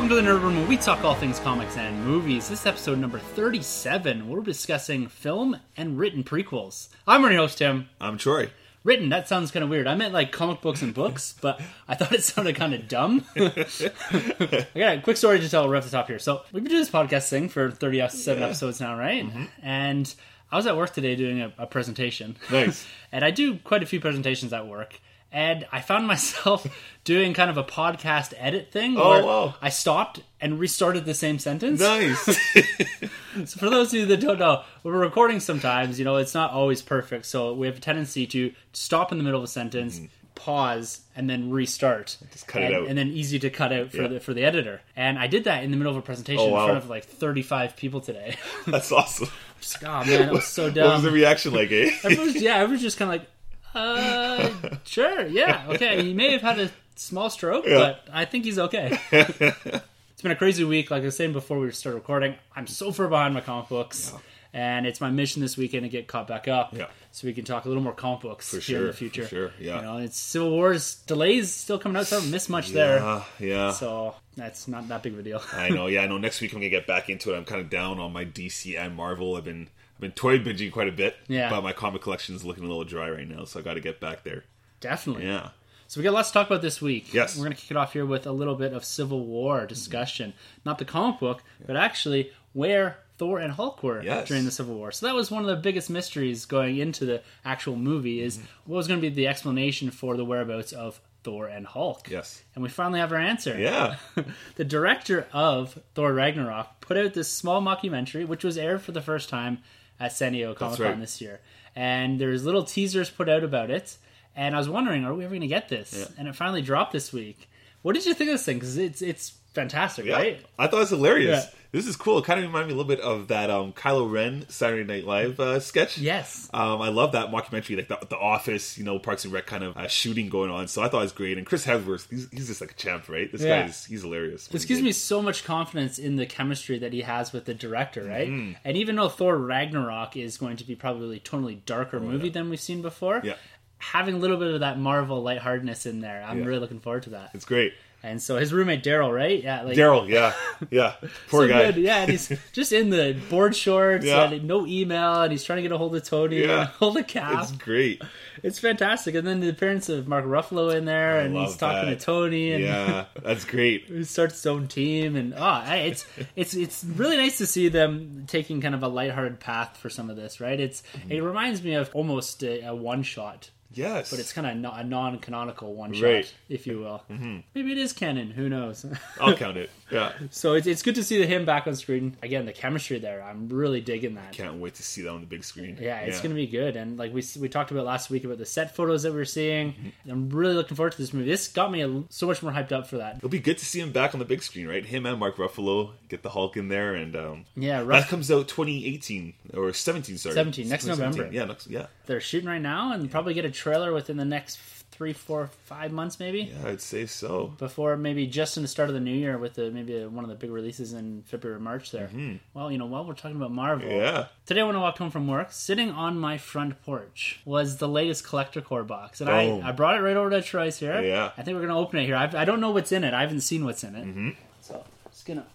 Hey everyone, and welcome to the Nerd Room, where we talk all things comics and movies. This is episode number 37. We're discussing film and written prequels. I'm your host, Tim. I'm Troy. Written, that sounds kind of weird. I meant like comic books and books, but I thought it sounded kind of dumb. I got a quick story to tell right off the top here. So, we've been doing this podcast thing for 37 Yeah. episodes now, right? Mm-hmm. And I was at work today doing a, a presentation. Nice. and I do quite a few presentations at work. And I found myself doing kind of a podcast edit thing Oh, where wow. I stopped and restarted the same sentence. Nice. So for those of you that don't know, we're recording sometimes, you know, it's not always perfect. So we have a tendency to stop in the middle of a sentence, pause, and then restart. Mm-hmm. Just cut it and, out. And then easy to cut out for Yeah. the for the editor. And I did that in the middle of a presentation Oh, in front of like 35 people today. That's awesome. Just, oh man, it was so dumb. What was the reaction like, eh? Everyone's, yeah, everyone's just kind of like, uh, sure, yeah, okay. He may have had a small stroke, Yeah. but I think he's okay. it's been a crazy week. Like I was saying before we started recording, I'm so far behind my comic books. And it's my mission this weekend to get caught back up, Yeah. so we can talk a little more comic books for here in the future. for sure, yeah. you know, it's Civil War's delays still coming out, so I haven't missed much there. Yeah, yeah. So that's not that big of a deal. I know. Yeah, I know. Next week I'm gonna get back into it. I'm kind of down on my DC and Marvel. I've been been toy binging quite a bit. Yeah. But my comic collection is looking a little dry right now, so I got to get back there. Definitely. Yeah. So we got lots to talk about this week. Yes. We're going to kick it off here with a little bit of Civil War discussion. Not the comic book, but actually where Thor and Hulk were Yes. during the Civil War. So that was one of the biggest mysteries going into the actual movie is Mm-hmm. what was going to be the explanation for the whereabouts of Thor and Hulk. Yes. And we finally have our answer. Yeah. the director of Thor Ragnarok put out this small mockumentary, which was aired for the first time at San Diego Comic Con right. this year. And there's little teasers put out about it. And I was wondering, are we ever going to get this? Yeah. And it finally dropped this week. What did you think of this thing? Because it's it's fantastic, Yeah. right? I thought it was hilarious. Yeah. This is cool. It kind of reminded me a little bit of that um, Kylo Ren Saturday Night Live uh, sketch. Yes. Um, I love that mockumentary, like the, the Office, you know, Parks and Rec kind of uh, shooting going on. So I thought it was great. And Chris Hemsworth, he's, he's just like a champ, right? This Yeah. guy is he's hilarious. This gives me so much confidence in the chemistry that he has with the director, right? And even though Thor Ragnarok is going to be probably a totally darker movie than we've seen before, Yeah. having a little bit of that Marvel lightheartedness in there, I'm Yeah. really looking forward to that. It's great. And so his roommate Daryl, right? Yeah, like Daryl, yeah, yeah, poor so guy. good. Yeah, and he's just in the board shorts Yeah. and no email, and he's trying to get a hold of Tony Yeah. and hold the cap. It's great. It's, fantastic. And then the appearance of Mark Ruffalo in there, and he's talking that. to Tony, and Yeah, that's great. he starts his own team, and oh, it's it's it's really nice to see them taking kind of a lighthearted path for some of this, right? It's Mm-hmm. it reminds me of almost a, a one shot. Yes, But it's kind of no, a non-canonical one shot, Right. if you will. Mm-hmm. Maybe it is canon. Who knows? I'll count it. Yeah, So it's, it's good to see him back on screen again. The chemistry there, I'm really digging that. can't wait to see that on the big screen. Yeah, it's gonna be good. And like we we talked about last week about the set photos that we are seeing. I'm really looking forward to this movie. This got me a, so much more hyped up for that. It'll be good to see him back on the big screen, right? Him and Mark Ruffalo get the Hulk in there, and um, Yeah, that comes out 2018 or 17. Sorry, 17, next 2017. November. Yeah, next, yeah, they're shooting right now, and probably get a trailer within the next three, four, five months, maybe. yeah. I'd say so. Before maybe just in the start of the new year with the maybe one of the big releases in February or March there. Well, you know, while we're talking about Marvel, Yeah, Today, when I walked home from work, sitting on my front porch was the latest Collector Corps box, and Boom. I, I brought it right over to Troy's here. Yeah. I think we're gonna open it here. I've, I don't know what's in it. I haven't seen what's in it, Mm-hmm. so I'm just gonna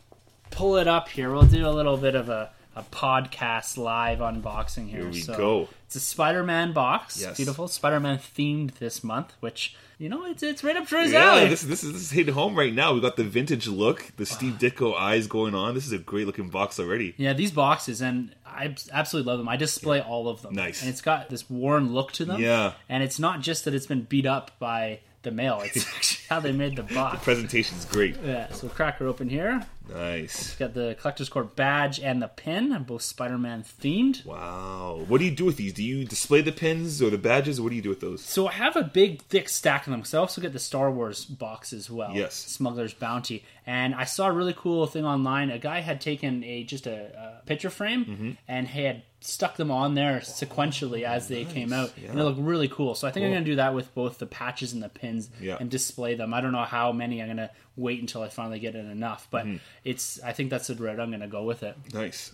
pull it up here. We'll do a little bit of a, a podcast live unboxing here. here we so go. It's a Spider-Man box. Yes. Beautiful Spider-Man themed this month, which you know it's it's right up Troy's Yeah, alley. this, this is this is hitting home right now. We got the vintage look, the. Steve Ditko eyes going on. This is a great looking box already. Yeah, these boxes, and I absolutely love them. I display all of them. Nice. And it's got this worn look to them. Yeah. And it's not just that it's been beat up by the mail, it's actually how they made the box. The presentation's great. Yeah, so crack her open here. Nice. Got the Collector's Corps badge and the pin, both Spider Man themed. Wow. What do you do with these? Do you display the pins or the badges? What do you do with those? So I have a big, thick stack of them. So I also get the Star Wars box as well. Yes. Smuggler's Bounty. And I saw a really cool thing online. A guy had taken a just a, a picture frame Mm-hmm. and had stuck them on there sequentially as they came out, and yeah. it looked really cool. So I think I'm going to do that with both the patches and the pins Yeah. and display them. I don't know how many. I'm going to wait until I finally get it enough, but Mm-hmm. it's. I think that's the route I'm going to go with it. Nice.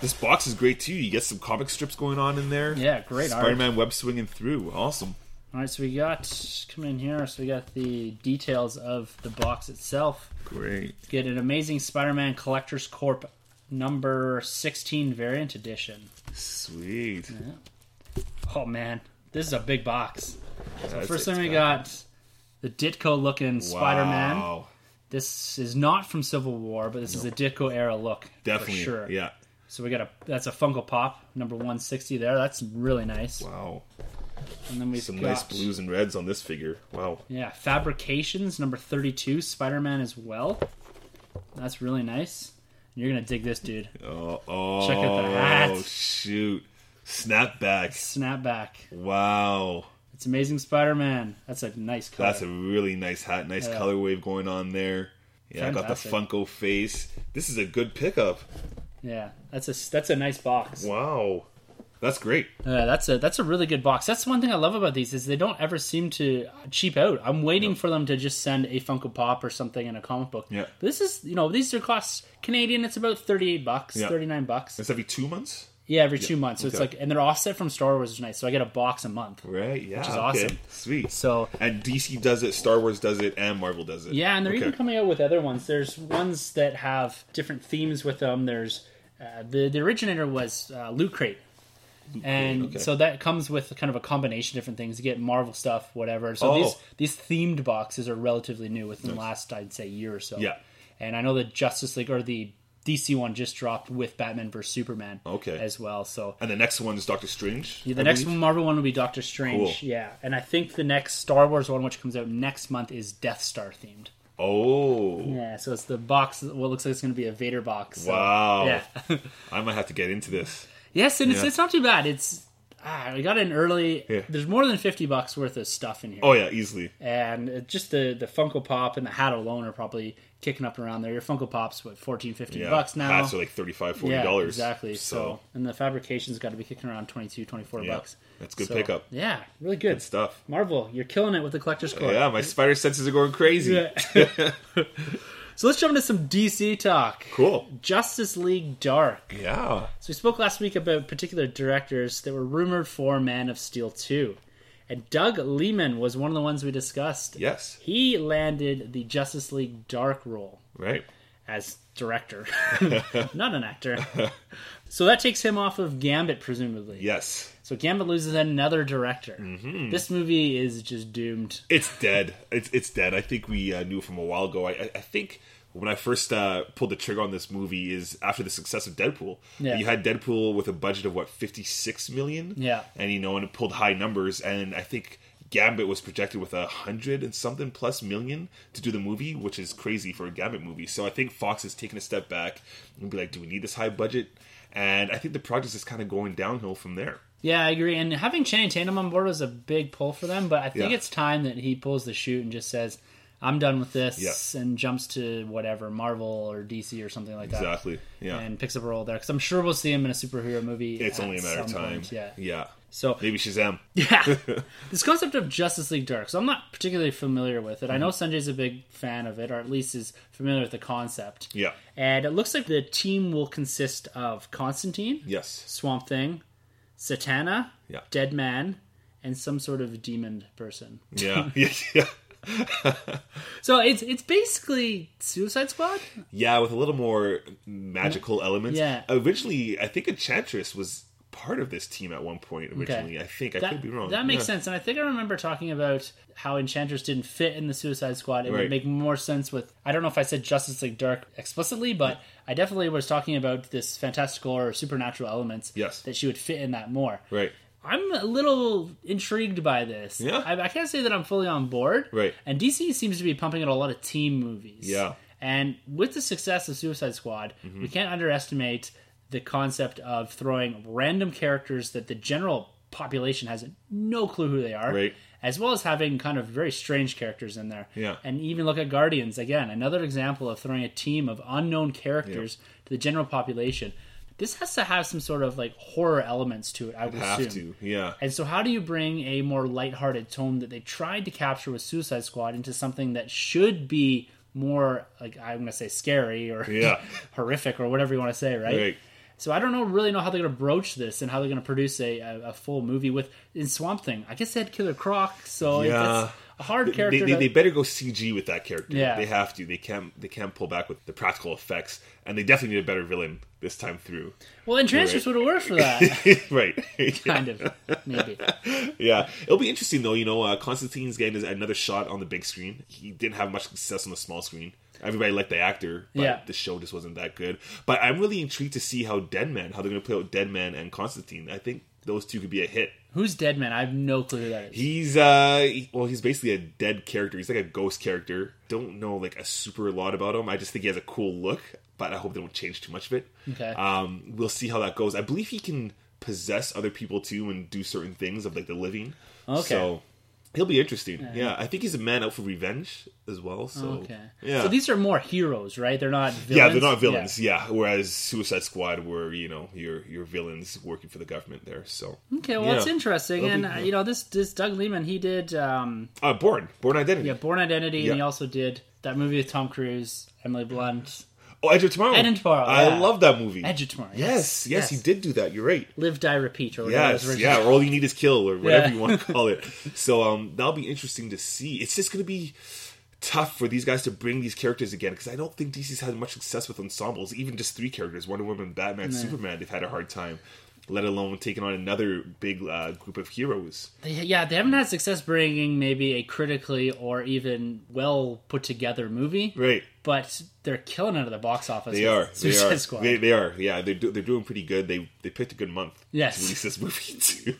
This box is great too. You get some comic strips going on in there. Yeah, great. Spider-Man web swinging through. Awesome. All right, so we got come in here. So we got the details of the box itself. Great. Get an amazing Spider-Man Collector's Corps number 16 variant edition. Sweet. Oh man, this is a big box. So That's- first thing we got- the Ditko looking Spider-Man. This is not from Civil War, but this is a Ditko era look Definitely. for sure. Yeah. So we got a that's a Funko Pop number 160 there. That's really nice. Wow. And then we've Some got nice blues and reds on this figure. Wow. yeah, Fabrikations number 32 Spider-Man as well. That's really nice. You're gonna dig this, dude. Oh, oh Check out the hat. shoot. Snapback. Snapback. Wow. It's Amazing Spider-Man. That's a nice color. That's a really nice hat. Nice Yeah. color wave going on there. Yeah, I got the Funko face. This is a good pickup. yeah, that's a that's a nice box. Wow. That's great. Uh, that's a that's a really good box. That's one thing I love about these is they don't ever seem to cheap out. I'm waiting for them to just send a Funko Pop or something in a comic book. Yeah. But this is you know these are costs Canadian. It's about thirty eight bucks, Yeah. thirty nine bucks. It's every two months? Yeah, every two months. So it's like and they're offset from Star Wars, nice. So I get a box a month. Right, yeah. Which is okay. awesome. Sweet. So And DC does it, Star Wars does it, and Marvel does it. Yeah, and they're Okay. even coming out with other ones. There's ones that have different themes with them. There's uh, the the originator was uh, Loot Crate, and okay. so that comes with kind of a combination of different things. You get Marvel stuff, whatever. So Oh. these these themed boxes are relatively new within the last I'd say year or so. Yeah. and I know the Justice League or the DC one just dropped with Batman vs Superman. Okay. as well. So And the next one is Doctor Strange. yeah, the I next believe? Marvel one will be Doctor Strange. Cool. Yeah, and I think the next Star Wars one, which comes out next month, is Death Star themed. Oh. Yeah, so it's the box. What looks like it's going to be a Vader box. So, Wow. Yeah. I might have to get into this. Yes, and it's, Yeah. it's not too bad. It's ah, we got in early. Yeah. There's more than fifty bucks worth of stuff in here. Oh, yeah, easily. and it, just the the Funko Pop and the hat alone are probably kicking up around there. Your Funko Pops what 14, 15 Yeah. bucks now. Hats are like $35, $40. yeah, exactly. So, So, and the Fabrikation's got to be kicking around 22, 24 Yeah, bucks. that's good So, pickup. Yeah, really good. good stuff. Marvel, you're killing it with the collector's Corps. Yeah, my spider senses are going crazy. So let's jump into some DC talk. Cool. Justice League Dark. Yeah. So we spoke last week about particular directors that were rumored for Man of Steel 2. And Doug Liman was one of the ones we discussed. Yes. He landed the Justice League Dark role Right. as director, not an actor. so that takes him off of Gambit, presumably. Yes. So Gambit loses another director. Mm-hmm. This movie is just doomed. It's dead. It's it's dead. I think we uh, knew from a while ago. I, I, think when I first uh, pulled the trigger on this movie is after the success of Deadpool. Yeah. You had Deadpool with a budget of what fifty six million. Yeah. and you know, and it pulled high numbers. And I think Gambit was projected with a hundred and something plus million to do the movie, which is crazy for a Gambit movie. So I think Fox has taken a step back and be like, do we need this high budget? And I think the project is kind of going downhill from there. Yeah, I agree. And having Channing Tatum on board was a big pull for them, but I think Yeah. it's time that he pulls the chute and just says, I'm done with this Yeah. and jumps to whatever, Marvel or DC or something like that. Exactly. Yeah. And picks up a role there. Because I'm sure we'll see him in a superhero movie. it's only a matter of time. point, Yeah. Yeah. So, Maybe Shazam. yeah. this concept of Justice League Dark, so I'm not particularly familiar with it. I Mm-hmm. know Sanjay's a big fan of it, or at least is familiar with the concept. Yeah. And it looks like the team will consist of Constantine, Yes. Swamp Thing, Satana, Yeah. Dead Man, and some sort of demon person. Yeah. yeah. Yeah. So it's it's basically Suicide Squad. Yeah, with a little more magical elements. Yeah. Originally, I think Enchantress was part of this team at one point. Originally, I think I That, could be wrong. that makes Yeah. sense, and I think I remember talking about how Enchantress didn't fit in the Suicide Squad. It would make more sense with. I don't know if I said Justice League Dark explicitly, but I definitely was talking about this fantastical or supernatural elements. Yes. that she would fit in that more. Right. I'm a little intrigued by this. Yeah. I, I can't say that I'm fully on board. Right. And DC seems to be pumping out a lot of team movies. Yeah. Mm-hmm. And with the success of Suicide Squad, we can't underestimate the concept of throwing random characters that the general population has no clue who they are. Right. As well as having kind of very strange characters in there. Yeah. And even look at Guardians again, another example of throwing a team of unknown characters to the general population. This has to have some sort of like horror elements to it, I would Have assume. to. Yeah. And so, how do you bring a more lighthearted tone that they tried to capture with Suicide Squad into something that should be more like I'm going to say scary or Yeah. horrific or whatever you want to say, right? Right. So I don't know really know how they're going to broach this and how they're going to produce a, a, a full movie with in Swamp Thing. I guess they had Killer Croc, so Yeah. it's a hard character. they, to- they better go CG with that character. Yeah. They have to. They can't. They can't pull back with the practical effects, and they definitely need a better villain this time through. well, Enchantress Right. would have worked for that, right. kind of, maybe. yeah, it'll be interesting though. You know, uh, Constantine's getting another shot on the big screen. He didn't have much success on the small screen. Everybody liked the actor, but Yeah. the show just wasn't that good. But I'm really intrigued to see how Deadman, how they're going to play out Deadman and Constantine. I think those two could be a hit. Who's Dead Man? I have no clue who that is. He's uh, he- well, he's basically a dead character. He's like a ghost character. Don't know like a super lot about him. I just think he has a cool look, but I hope they don't change too much of it. Okay. Um, we'll see how that goes. I believe he can possess other people too and do certain things of like the living. Okay. So he'll be interesting. Yeah, I think he's a man out for revenge as well. So okay. yeah. So these are more heroes, right? They're not villains. yeah, they're not villains. Yeah. Whereas Suicide Squad were, you know, your your villains working for the government there. So Okay, well, Yeah. it's interesting, It'll and be- uh, you know, this this Doug Liman, he did um, uh Bourne. Bourne Identity. yeah, Bourne Identity, Yeah. and he also did that movie with Tom Cruise, Emily Blunt, Oh, Edge of Tomorrow. Edge of Tomorrow, I yeah. love that movie. Edge of Tomorrow. Yes, yes, he did do that. You're right. Live, Die, Repeat, or whatever. it was Yes, yeah, or all you need is kill, or whatever Yeah. you want to call it. So um, that'll be interesting to see. It's just going to be tough for these guys to bring these characters again because I don't think DC's had much success with ensembles. Even just three characters: Wonder Woman, Batman, Superman. They've had a hard time. Let alone taking on another big uh, group of heroes. They, yeah, they haven't had success bringing maybe a critically or even well put together movie, Right. but they're killing it at the box office. They are. They Suicide are. Squad. They, they are. Yeah, they're, do, they're doing pretty good. They they picked a good month Yes. to release this movie too.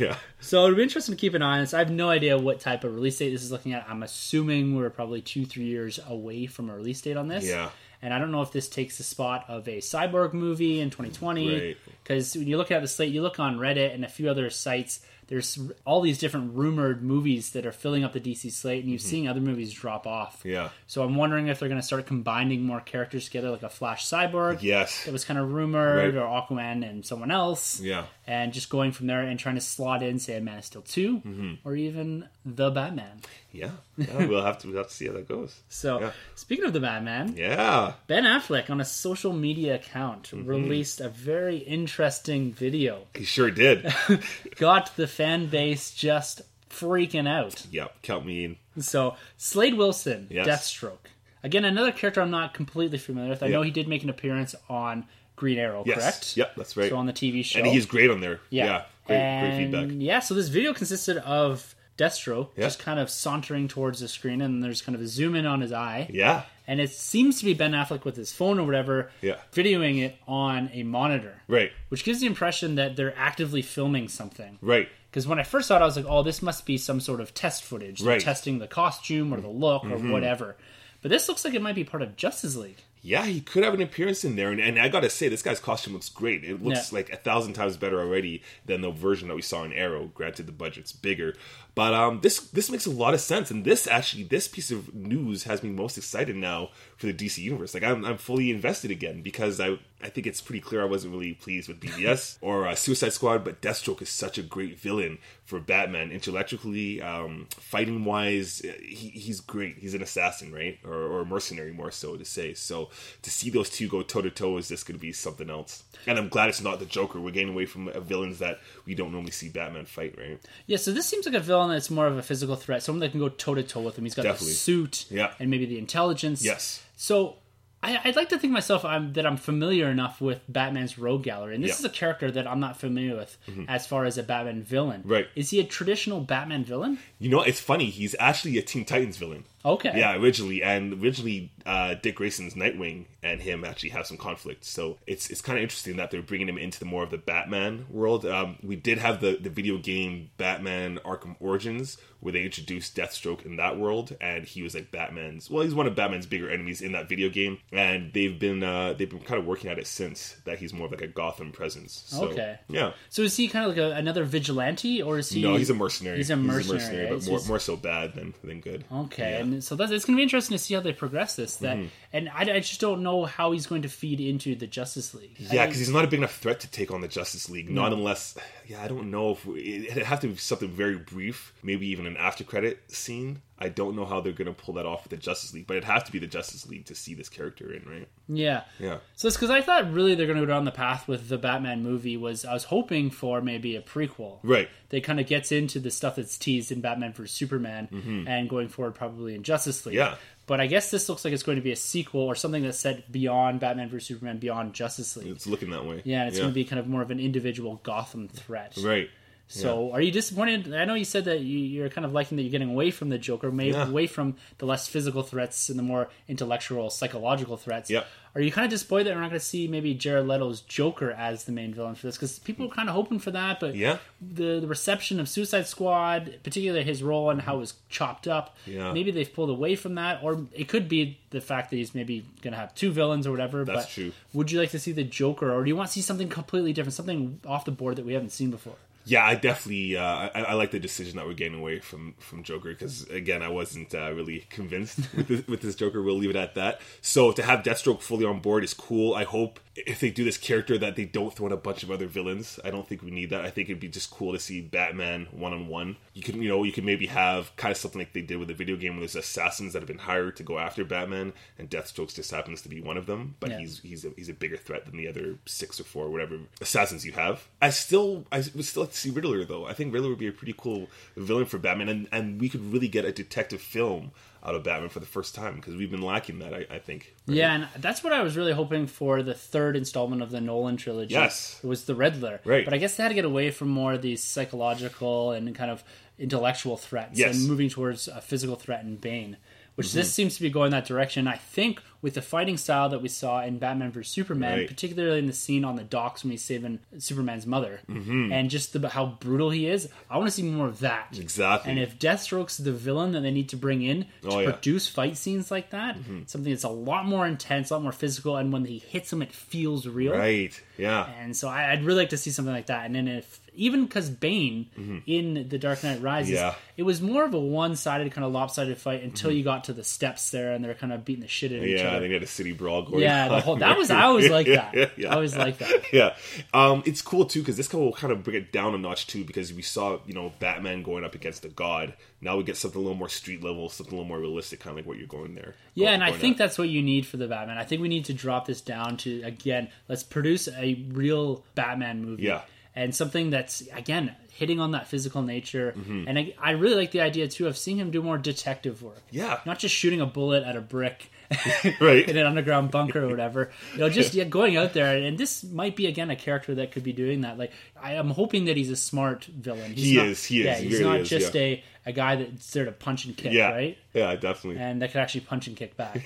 yeah. So it'll be interesting to keep an eye on this. I have no idea what type of release date this is looking at. I'm assuming we're probably two, three years away from a release date on this. Yeah. And I don't know if this takes the spot of a cyborg movie in 2020. Right. Because when you look at the slate, you look on Reddit and a few other sites, there's all these different rumored movies that are filling up the DC slate, and you're seeing other movies drop off. Mm-hmm. Yeah. So I'm wondering if they're going to start combining more characters together, like a Flash Cyborg. Yes. That was kind of rumored, Right. or Aquaman and someone else Yeah. And just going from there and trying to slot in, say, a Man of Steel 2 Mm-hmm. or even the Batman. Yeah. Yeah. we'll have to we'll have to see how that goes. So, Yeah. speaking of the Batman, Yeah. Ben Affleck on a social media account Mm-hmm. released a very interesting video. He sure did. Got the fan base just freaking out. Yep, Count me in. So, Slade Wilson, Yes. Deathstroke. Again, another character I'm not completely familiar with. I Yeah. know he did make an appearance on Green Arrow, Yes. correct? Yep. That's right. So, on the TV show. and he's great on there. Yeah. Yeah. great, great feedback. Yeah, so this video consisted of Deathstroke Yeah. just kind of sauntering towards the screen, and there's kind of a zoom in on his eye. Yeah. And it seems to be Ben Affleck with his phone or whatever, Yeah. videoing it on a monitor, Right. which gives the impression that they're actively filming something. Right. Because when I first saw it, I was like, oh, this must be some sort of test footage. Right. Mm-hmm. testing the costume or the look or whatever. But this looks like it might be part of Justice League. Yeah, he could have an appearance in there, and, and I gotta say, this guy's costume looks great. It looks Yeah. like a thousand times better already than the version that we saw in Arrow. Granted, the budget's bigger, but um, this this makes a lot of sense. And this actually, this piece of news has me most excited now for the DC universe. Like I'm, I'm fully invested again because I I think it's pretty clear I wasn't really pleased with BVS or uh, Suicide Squad, but Deathstroke is such a great villain for Batman. Intellectually, um, fighting wise, he, he's great. He's an assassin, right, or, or a mercenary more so to say. So to see those two go toe to toe is just going to be something else. And I'm glad it's not the Joker. We're getting away from uh, villains that we don't normally see Batman fight, right? Yeah, so this seems like a villain that's more of a physical threat, someone that can go toe to toe with him. He's got Definitely. the suit, Yeah. and maybe the intelligence. Yes. So I, I'd like to think myself I'm, that I'm familiar enough with Batman's rogue gallery, and this Yeah. Mm-hmm. is a character that I'm not familiar with as far as a Batman villain. Right. Is he a traditional Batman villain? You know, it's funny. He's actually a Teen Titans villain. Okay. Yeah, originally, and originally, uh, Dick Grayson's Nightwing and him actually have some conflict. So it's it's kind of interesting that they're bringing him into the more of the Batman world. Um, we did have the the video game Batman Arkham Origins where they introduced Deathstroke in that world, and he was like Batman's. Well, he's one of Batman's bigger enemies in that video game, and they've been uh, they've been kind of working at it since that he's more of like a Gotham presence. So, Okay. Yeah. So is he kind of like a, another vigilante, or is he? No, he's a mercenary. He's a mercenary, right? but So more, he's- more so bad than than good. Okay, Yeah. And so that's it's going to be interesting to see how they progress this. That, Mm-hmm. and I, I just don't know how he's going to feed into the Justice League. Yeah, because he's not a big enough threat to take on the Justice League. Not unless, yeah, I don't know if we, it'd have to be something very brief, maybe even an after credit scene. I don't know how they're going to pull that off with the Justice League, but it has to be the Justice League to see this character in, right? Yeah. Yeah. So it's because I thought really they're going to go down the path with the Batman movie. Was I was hoping for maybe a prequel. Right. That kind of gets into the stuff that's teased in Batman vs Superman, and going forward probably in Justice League. Mm-hmm. Yeah. But I guess this looks like it's going to be a sequel or something that's set beyond Batman vs Superman, beyond Justice League. It's looking that way. yeah, and it's going to be kind of more of an individual Gotham threat. right. So, are you disappointed? I know you said that you, you're kind of liking that you're getting away from the Joker, maybe Yeah. away from the less physical threats and the more intellectual, psychological threats. Yep. Are you kind of disappointed that we're not going to see maybe Jared Leto's Joker as the main villain for this? Because people were kind of hoping for that, but Yeah. the, the reception of Suicide Squad, particularly his role and how it was chopped up, Yeah. maybe they've pulled away from that, or it could be the fact that he's maybe going to have two villains or whatever. That's but true. Would you like to see the Joker, or do you want to see something completely different, something off the board that we haven't seen before? Yeah, I definitely uh, I, I like the decision that we're getting away from from Joker because again I wasn't uh, really convinced with this, with this Joker. We'll leave it at that. So to have Deathstroke fully on board is cool. I hope if they do this character that they don't throw in a bunch of other villains. I don't think we need that. I think it'd be just cool to see Batman one on one. You can you know you can maybe have kind of something like they did with the video game where there's assassins that have been hired to go after Batman and Deathstroke just happens to be one of them, but Yeah. he's he's a, he's a bigger threat than the other six or four whatever assassins you have. I still I would still like see Riddler though. I think Riddler would be a pretty cool villain for Batman, and and we could really get a detective film out of Batman for the first time because we've been lacking that. I, I think. right? Yeah, and that's what I was really hoping for the third installment of the Nolan trilogy. Yes. It was the Riddler. Right. But I guess they had to get away from more of these psychological and kind of intellectual threats Yes. and moving towards a physical threat and Bane. Which Mm-hmm. this seems to be going that direction. I think with the fighting style that we saw in Batman vs Superman, Right. particularly in the scene on the docks when he's saving Superman's mother, Mm-hmm. and just the, how brutal he is, I want to see more of that. Exactly. And if Deathstroke's the villain that they need to bring in to Oh, yeah. Mm-hmm. produce fight scenes like that, something that's a lot more intense, a lot more physical, and when he hits him, it feels real. Right. Yeah. And so I, I'd really like to see something like that. And then if even because Bane in The Dark Knight Rises, Mm-hmm. Yeah. it was more of a one-sided kind of lopsided fight until you got to the steps there, and they're kind of beating the shit out of each Mm-hmm. Yeah, they had a city brawl going. Yeah, the whole that was I always like that. Yeah, yeah. I always like that. yeah, um, it's cool too because this kind will kind of bring it down a notch too because we saw you know Batman going up against a god. Now we get something a little more street level, something a little more realistic, kind of like what you're going there. Yeah, going- and I think at. that's what you need for the Batman. I think we need to drop this down to again, let's produce a real Batman movie. Yeah. And something that's again hitting on that physical nature. Mm-hmm. And I, I really like the idea too of seeing him do more detective work. Yeah. Not just shooting a bullet at a brick Right. in an underground bunker or whatever. You know, just yeah, going out there and this might be again a character that could be doing that. Like I am hoping that he's a smart villain. He's He not, is, he is, Yeah, he he's really not is, just yeah. a, a guy that's there to punch and kick, yeah, right? yeah, definitely. and that could actually punch and kick back.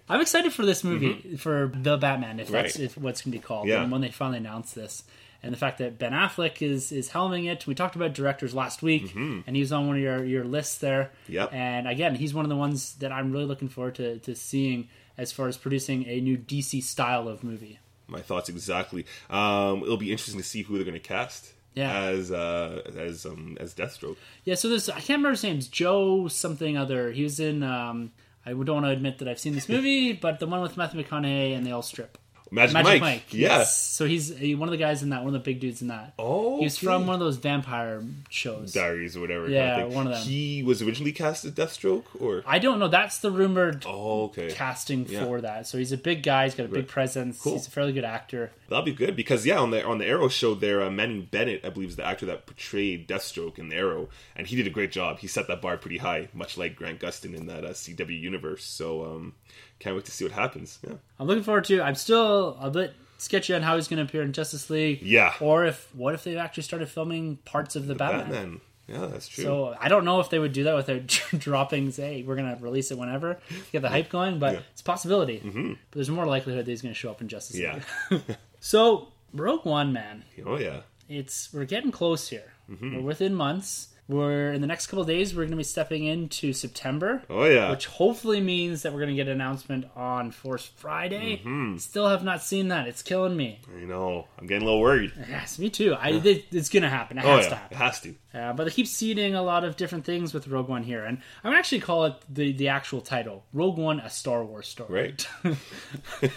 I'm excited for this movie for the Batman, if that's Mm-hmm. Right. if what's going to be called, Yeah. and when they finally announce this, and the fact that Ben Affleck is is helming it. We talked about directors last week, and he was on one of your your lists there. Mm-hmm. Yep. And again, he's one of the ones that I'm really looking forward to to seeing as far as producing a new DC style of movie. My thoughts exactly. Um, it'll be interesting to see who they're going to cast. Yeah. As uh, as um, as Deathstroke. Yeah, so this I can't remember his name's Joe something other. He was in. Um, I don't want to admit that I've seen this movie, but the one with Matthew McConaughey and they all strip. Magic, Magic Mike. Mike. Yeah. Yes. So he's one of the guys in that, one of the big dudes in that. Oh, He's okay. from one of those vampire shows. Diaries or whatever. Yeah, kind of one of them. He was originally cast as Deathstroke, or I don't know. That's the rumored oh, okay. casting Yeah. for that. So he's a big guy. He's got a big Right. presence. Cool. He's a fairly good actor. That'll be good because yeah, on the on the Arrow show there, uh, Manu Bennett, I believe, is the actor that portrayed Deathstroke in the Arrow, and he did a great job. He set that bar pretty high, much like Grant Gustin in that uh, CW universe. So um, can't wait to see what happens. Yeah, I'm looking forward to. I'm still a bit sketchy on how he's going to appear in Justice League. Yeah. Or if what if they actually started filming parts of the, Batman? Batman. Yeah, that's true. So I don't know if they would do that without dropping, say, we're going to release it whenever to get the hype going, but Yeah. it's a possibility. Mm-hmm. But there's more likelihood that he's going to show up in Justice yeah. League. So Rogue One, man, oh yeah. it's we're getting close here. Mm-hmm. We're within months. We're in the next couple of days. We're going to be stepping into September, Oh yeah. which hopefully means that we're going to get an announcement on Force Friday. Mm-hmm. Still have not seen that. It's killing me. I know. I'm getting a little worried. Yes, me too. I it, it's going to happen. It Oh has to yeah, it has to. Uh, but they keep seeding a lot of different things with Rogue One here, and I'm gonna actually call it the the actual title, Rogue One: A Star Wars Story. Right.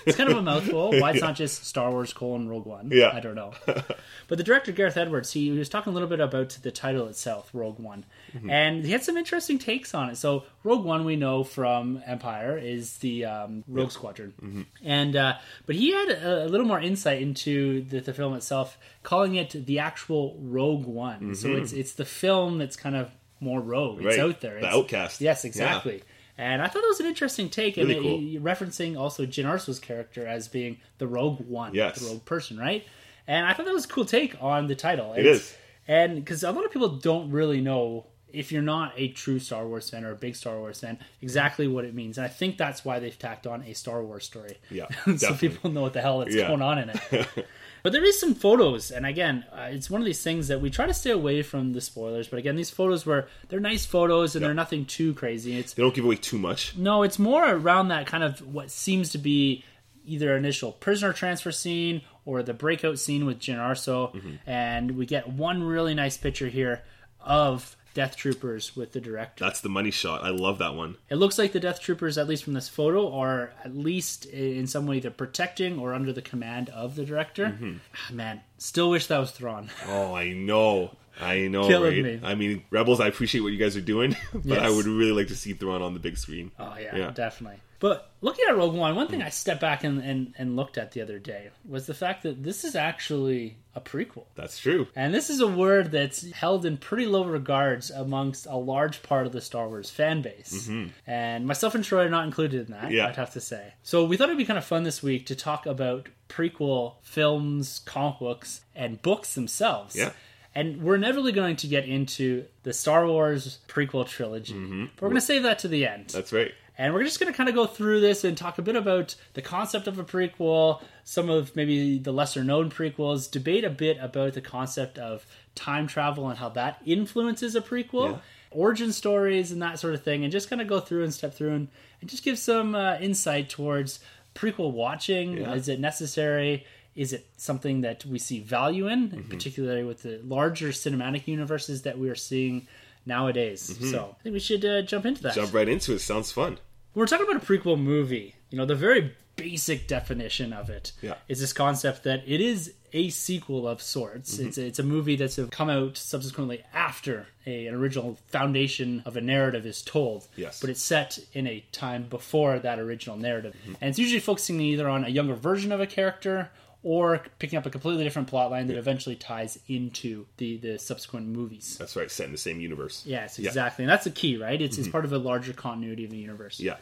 it's kind of a mouthful. Why it's not just Star Wars colon Rogue One? Yeah. I don't know. but the director Gareth Edwards, he, he was talking a little bit about the title itself, Rogue One, Mm-hmm. and he had some interesting takes on it. So Rogue One, we know from Empire, is the um, Rogue Squadron, Mm-hmm. and uh, but he had a, a little more insight into the, the film itself, calling it the actual Rogue One. So it's it's the film that's kind of more rogue. It's Mm-hmm. Out there. The It's- outcast. Yes, Yeah. exactly. And I thought that was an interesting take, Really and cool. it- referencing also Jyn Erso's character as being the rogue one, Yes. the rogue person, right? And I thought that was a cool take on the title. It It's- is. and because a lot of people don't really know if you're not a true Star Wars fan or a big Star Wars fan, exactly what it means. And I think that's why they've tacked on a Star Wars story. Yeah, so definitely. people know what the hell is Yeah. going on in it. But there is some photos, and again, uh, it's one of these things that we try to stay away from the spoilers. But again, these photos were they're nice photos, and Yeah. they're nothing too crazy. It's They don't give away too much. no, it's more around that kind of what seems to be either initial prisoner transfer scene or the breakout scene with Jyn Erso, Mm-hmm. and we get one really nice picture here of Death Troopers with the director. That's the money shot. I love that one. It looks like the Death Troopers, at least from this photo, are at least in some way either protecting or under the command of the director. Mm-hmm. Ah, Man, still wish that was Thrawn. Oh, I know. I know, Killing right? me. I mean, Rebels, I appreciate what you guys are doing, but I would really like to see Thrawn on the big screen. Oh yeah, Yeah. definitely. But looking at Rogue One, one thing I stepped back and, and, and looked at the other day was the fact that this is actually a prequel. That's true. And this is a word that's held in pretty low regards amongst a large part of the Star Wars fan base. And myself and Troy are not included in that, Mm-hmm. Yeah. I'd have to say. So we thought it'd be kind of fun this week to talk about prequel films, comic books, and books themselves. Yeah. And we're inevitably going to get into the Star Wars prequel trilogy. But we're going to save that to the end. Mm-hmm. That's right. And we're just going to kind of go through this and talk a bit about the concept of a prequel, some of maybe the lesser known prequels, debate a bit about the concept of time travel and how that influences a prequel, Yeah. origin stories, and that sort of thing, and just kind of go through and step through and, and just give some uh, insight towards prequel watching. Yeah. Is it necessary? Is it something that we see value in, Mm-hmm. particularly with the larger cinematic universes that we are seeing nowadays? So I think we should uh, jump into that. Mm-hmm. Jump right into it. Sounds fun. When we're talking about a prequel movie, you know, the very basic definition of it is Yeah. this concept that it is a sequel of sorts. Mm-hmm. It's a, it's a movie that's come out subsequently after a, an original foundation of a narrative is told. Yes. But it's set in a time before that original narrative. Mm-hmm. And it's usually focusing either on a younger version of a character or picking up a completely different plot line that eventually ties into the, the subsequent movies. That's right. Set in the same universe. Yes, Yeah. Mm-hmm. exactly. And that's the key, right? It's, it's part of a larger continuity of the universe Yeah.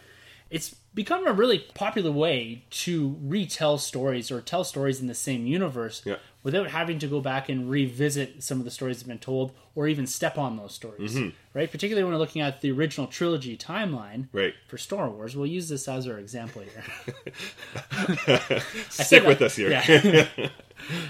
It's become a really popular way to retell stories or tell stories in the same universe Yeah. without having to go back and revisit some of the stories that have been told or even step on those stories. Mm-hmm. Right? Particularly when we're looking at the original trilogy timeline Right. for Star Wars. We'll use this as our example here. Stick that- with us here. Yeah.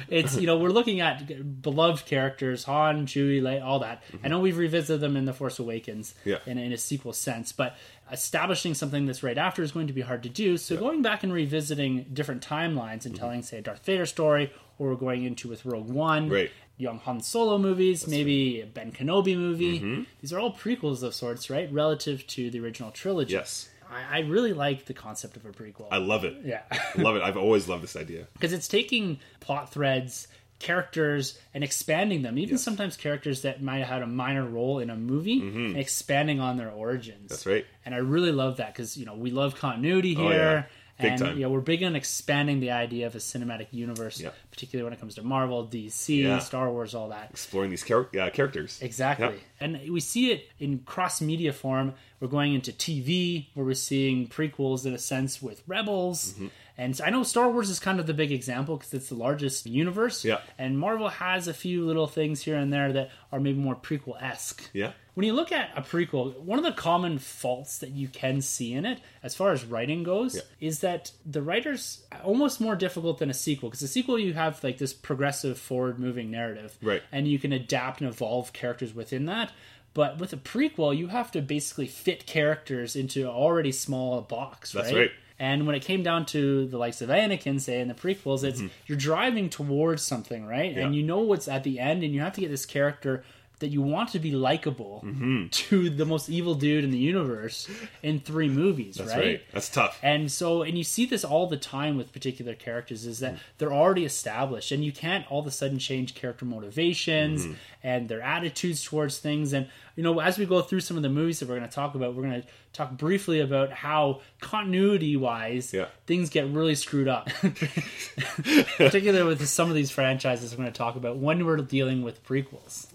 it's you know we're looking at beloved characters Han, Chewie, Leia, all that. I know we've revisited them in the Force Awakens Mm-hmm. Yeah. in, in a sequel sense, but establishing something that's right after is going to be hard to do. So going back and revisiting different timelines Mm-hmm. and telling, say, a Darth Vader story, or we're going into with Rogue One, Right. young Han Solo movies, maybe a Ben Kenobi movie. Mm-hmm. These are all prequels of sorts, right? Relative to the original trilogy. Yes. I, I really like the concept of a prequel. I love it. yeah. love it. I've always loved this idea. because it's taking plot threads characters and expanding them even Yes. sometimes characters that might have had a minor role in a movie and expanding on their origins Mm-hmm. That's right. and i really love that because you know we love continuity Oh, here yeah. Big and time. you know we're big on expanding the idea of a cinematic universe Yeah. particularly when it comes to marvel dc Yeah. star wars all that Exploring these char- uh, characters. Exactly. Yeah. And we see it in cross media form. We're going into TV where we're seeing prequels in a sense with Rebels. Mm-hmm. And so I know Star Wars is kind of the big example because it's the largest universe. Yeah. And Marvel has a few little things here and there that are maybe more prequel esque. Yeah. When you look at a prequel, one of the common faults that you can see in it, as far as writing goes, Yeah. is that the writer's almost more difficult than a sequel. Because a sequel, you have like this progressive, forward moving narrative. Right. And you can adapt and evolve characters within that. But with a prequel, you have to basically fit characters into an already small box, That's right? right. And when it came down to the likes of Anakin, say in the prequels, it's you're driving towards something, right? Mm-hmm. Yeah. And you know what's at the end, and you have to get this character that you want to be likable Mm-hmm. to the most evil dude in the universe in three movies, That's right? right. That's tough. And so, and you see this all the time with particular characters is Mm. that they're already established, and you can't all of a sudden change character motivations Mm-hmm. and their attitudes towards things. And you know, as we go through some of the movies that we're going to talk about, we're going to talk briefly about how continuity wise Yeah. things get really screwed up, particularly with some of these franchises we're going to talk about when we're dealing with prequels.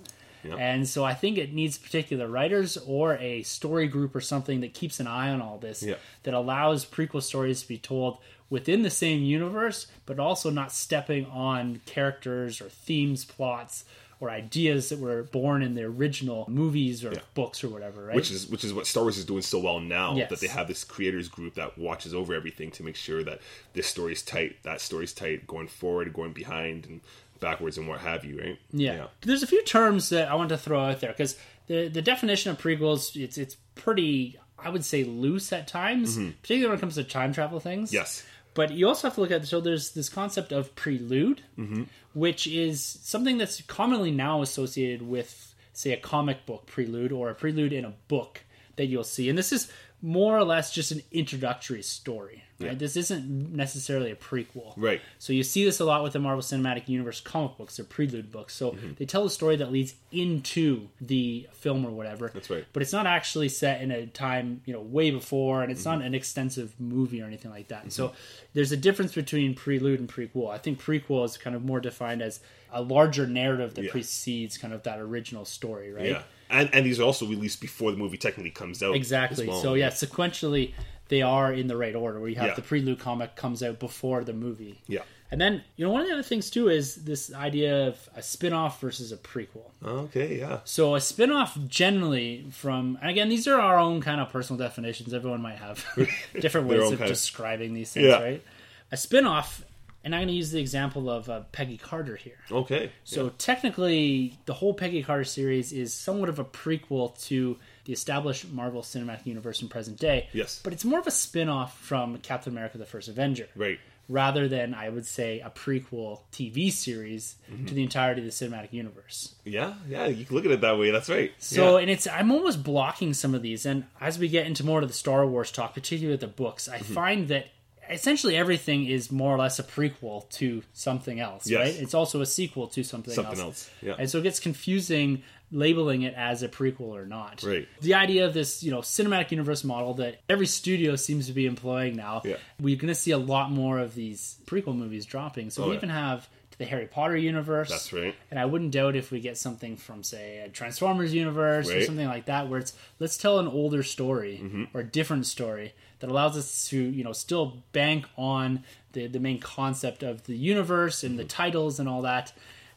And so I think it needs particular writers or a story group or something that keeps an eye on all this that allows prequel stories to be told within the same universe, but also not stepping on characters or themes, plots, or ideas that were born in the original movies or Yeah. books or whatever, right? which is which is what Star Wars is doing so well now Yes. that they have this creators group that watches over everything to make sure that this story's tight, that story's tight, going forward, going behind, and backwards, and what have you, right? Yeah. There's a few terms that I want to throw out there because the the definition of prequels it's it's pretty I would say loose at times, particularly when it comes to time travel things. Mm-hmm. Yes. But you also have to look at so there's this concept of prelude, Mm-hmm. which is something that's commonly now associated with say a comic book prelude or a prelude in a book that you'll see. And this is more or less just an introductory story. Right? Yeah. This isn't necessarily a prequel. Right. So you see this a lot with the Marvel Cinematic Universe comic books they're prelude books. So Mm-hmm. they tell a story that leads into the film or whatever. That's right. But it's not actually set in a time, you know, way before and it's Mm-hmm. not an extensive movie or anything like that. So there's a difference between prelude and prequel. I think prequel is kind of more defined as a larger narrative that Yeah. precedes kind of that original story, right? Yeah. And and these are also released before the movie technically comes out. Exactly. well. So yeah, sequentially they are in the right order where you have Yeah. the prelude comic comes out before the movie. Yeah. And then, you know, one of the other things too is this idea of a spin-off versus a prequel. Okay. Yeah. So a spin-off generally from and again, these are our own kind of personal definitions. Everyone might have different ways of kind of- describing these things, Yeah. right? A spin-off, and I'm going to use the example of uh, Peggy Carter here. Okay. So technically, the whole Peggy Carter series is somewhat of a prequel to the established Marvel Cinematic Universe in present day. Yes. But it's more of a spin-off from Captain America: The First Avenger Right. rather than I would say a prequel TV series Mm-hmm. to the entirety of the cinematic universe. Yeah. Yeah. You can look at it that way. That's right. So, Yeah. and it's I'm almost blocking some of these, and as we get into more of the Star Wars talk, particularly the books, I Mm-hmm. find that essentially everything is more or less a prequel to something else, Yes. right? It's also a sequel to something, Something else, yeah. and so it gets confusing labeling it as a prequel or not. Right. The idea of this, you know, cinematic universe model that every studio seems to be employing now, Yeah. we're going to see a lot more of these prequel movies dropping. So Oh, we yeah. even have the Harry Potter universe. That's right. And I wouldn't doubt if we get something from, say, a Transformers universe or something like that, where it's let's tell an older story Mm-hmm. or a different story that allows us to, you know, still bank on the the main concept of the universe and the Mm-hmm. titles and all that,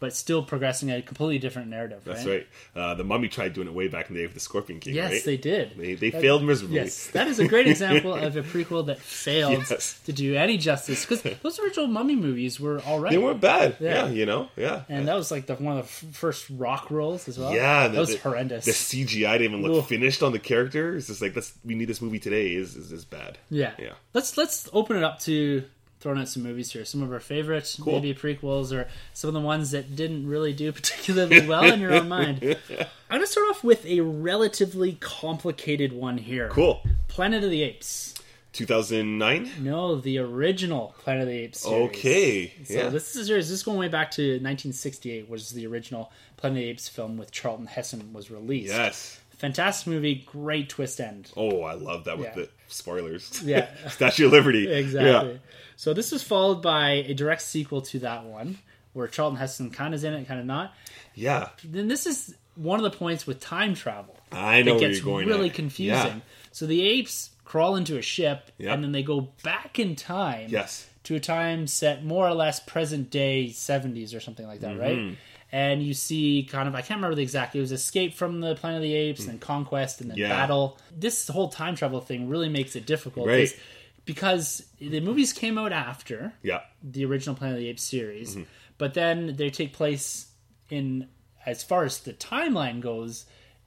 but still progressing a completely different narrative. That's right. right. Uh, the Mummy tried doing it way back in the day with the Scorpion King. Yes, right? they did. They, they That- failed miserably. Yes, that is a great example of a prequel that failed Yes. to do any justice because those original Mummy movies were all right. They weren't bad. Yeah. Yeah. You know. Yeah. and that was like the, one of the first rock roles as well. Yeah, that was the, horrendous. The CGI didn't even look Ugh. finished on the character. It's just like we need this movie today. Is is, is bad? Yeah. Yeah. Let's let's open it up to throwing out some movies here. Some of our favorites, Cool. maybe prequels, or some of the ones that didn't really do particularly well in your own mind. I'm gonna start off with a relatively complicated one here. Cool. Planet of the Apes. 2009. No, the original Planet of the Apes. Series. Okay. So yeah. this is this is going way back to 1968, was the original Planet of the Apes film with Charlton Heston was released. yes. Fantastic movie, great twist end. Oh, I love that with Yeah. the spoilers. Yeah. Statue of Liberty. Exactly. Yeah. So this was followed by a direct sequel to that one, where Charlton Heston kind of is in it, kind of not. Yeah. Then this is one of the points with time travel. I know It gets you're going. really at. confusing. Yeah. So the apes crawl into a ship, Yeah. and then they go back in time Yes. to a time set more or less present day 70s or something like that, Mm-hmm. right? And you see kind of, I can't remember the exact, it was escape from the Planet of the Apes and conquest and then. Yeah. battle. This whole time travel thing really makes it difficult. Right. Because the movies came out after Yeah. the original Planet of the Apes Mm-hmm. series, but then they take place in, as far as the timeline goes,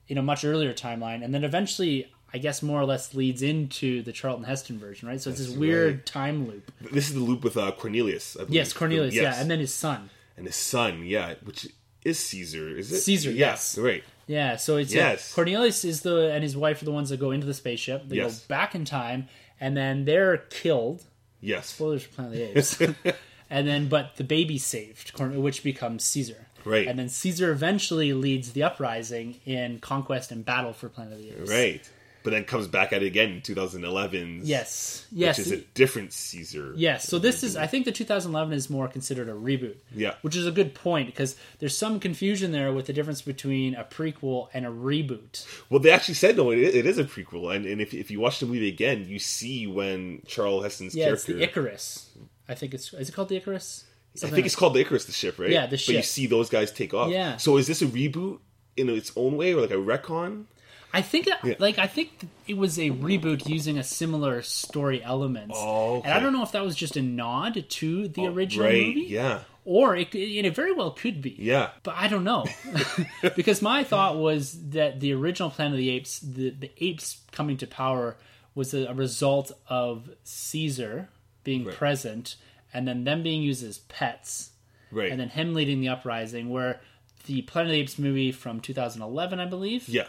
in a much earlier timeline, and then eventually, I guess, more or less leads into the Charlton Heston version, right? So it's this weird right. time loop. This is the loop with uh, Cornelius. I believe. Yes, Cornelius, Yes. yeah, and then his son. And his son. Yeah, which is Caesar. Is it Caesar, Yeah, yes. right. Yeah, so it's uh, Yes. Cornelius is the and his wife are the ones that go into the spaceship. They Yes. go back in time, and then they're killed. Yes, Spoilers for Planet of the Apes. and then, but the baby's saved, which becomes Caesar. Right. And then Caesar eventually leads the uprising in conquest and battle for Planet of the Apes. right. But then comes back at it again in 2011. Yes. which is a different Caesar. Yes, so this is I think the 2011 is more considered a reboot. Yeah. Which is a good point because there's some confusion there with the difference between a prequel and a reboot. Well, they actually said no, it, it is a prequel, and, and if, if you watch the movie again, you see when Charles Heston's Yeah, it's character. the Icarus. I think it's is it called the Icarus? I Something think it's called the Icarus, the ship, right? Yeah, the ship. But you see those guys take off. Yeah. So is this a reboot in its own way, or like a retcon? I think that, like I think it was a reboot using a similar story element. Oh, And I don't know if that was just a nod to the oh, original right? movie, Yeah, or it, and it very well could be. yeah, But I don't know. because my thought was that the original Planet of the Apes, the, the apes coming to power, was a, a result of Caesar being Right. present and then them being used as pets right. and then him leading the uprising, where the Planet of the Apes movie from 2011, I believe, yeah,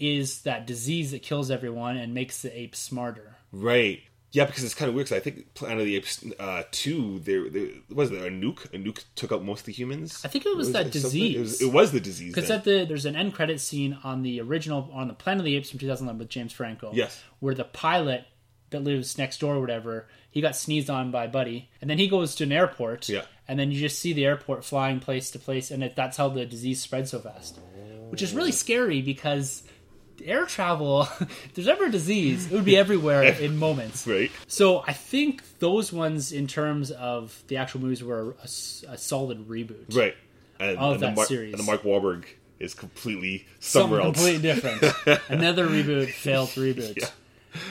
is that disease that kills everyone and makes the apes smarter. right. Yeah, because it's kind of weird. Because I think Planet of the Apes uh, two, there, there was there a nuke. A nuke took out most of the humans. I think it was that it disease. It was, it was the disease. Because at the there's an end credit scene on the original on the Planet of the Apes from 2011 with James Franco. Yes. where the pilot that lives next door or whatever he got sneezed on by Buddy, and then he goes to an airport. Yeah. and then you just see the airport flying place to place, and it, that's how the disease spreads so fast, which is really scary because air travel. if there's ever a disease, it would be everywhere in moments. right. So I think those ones, in terms of the actual movies, were a solid reboot. Right. And, Of and the that Mark, series. And the Mark Wahlberg is completely Something somewhere else. completely different. Another reboot, failed reboot. Yeah.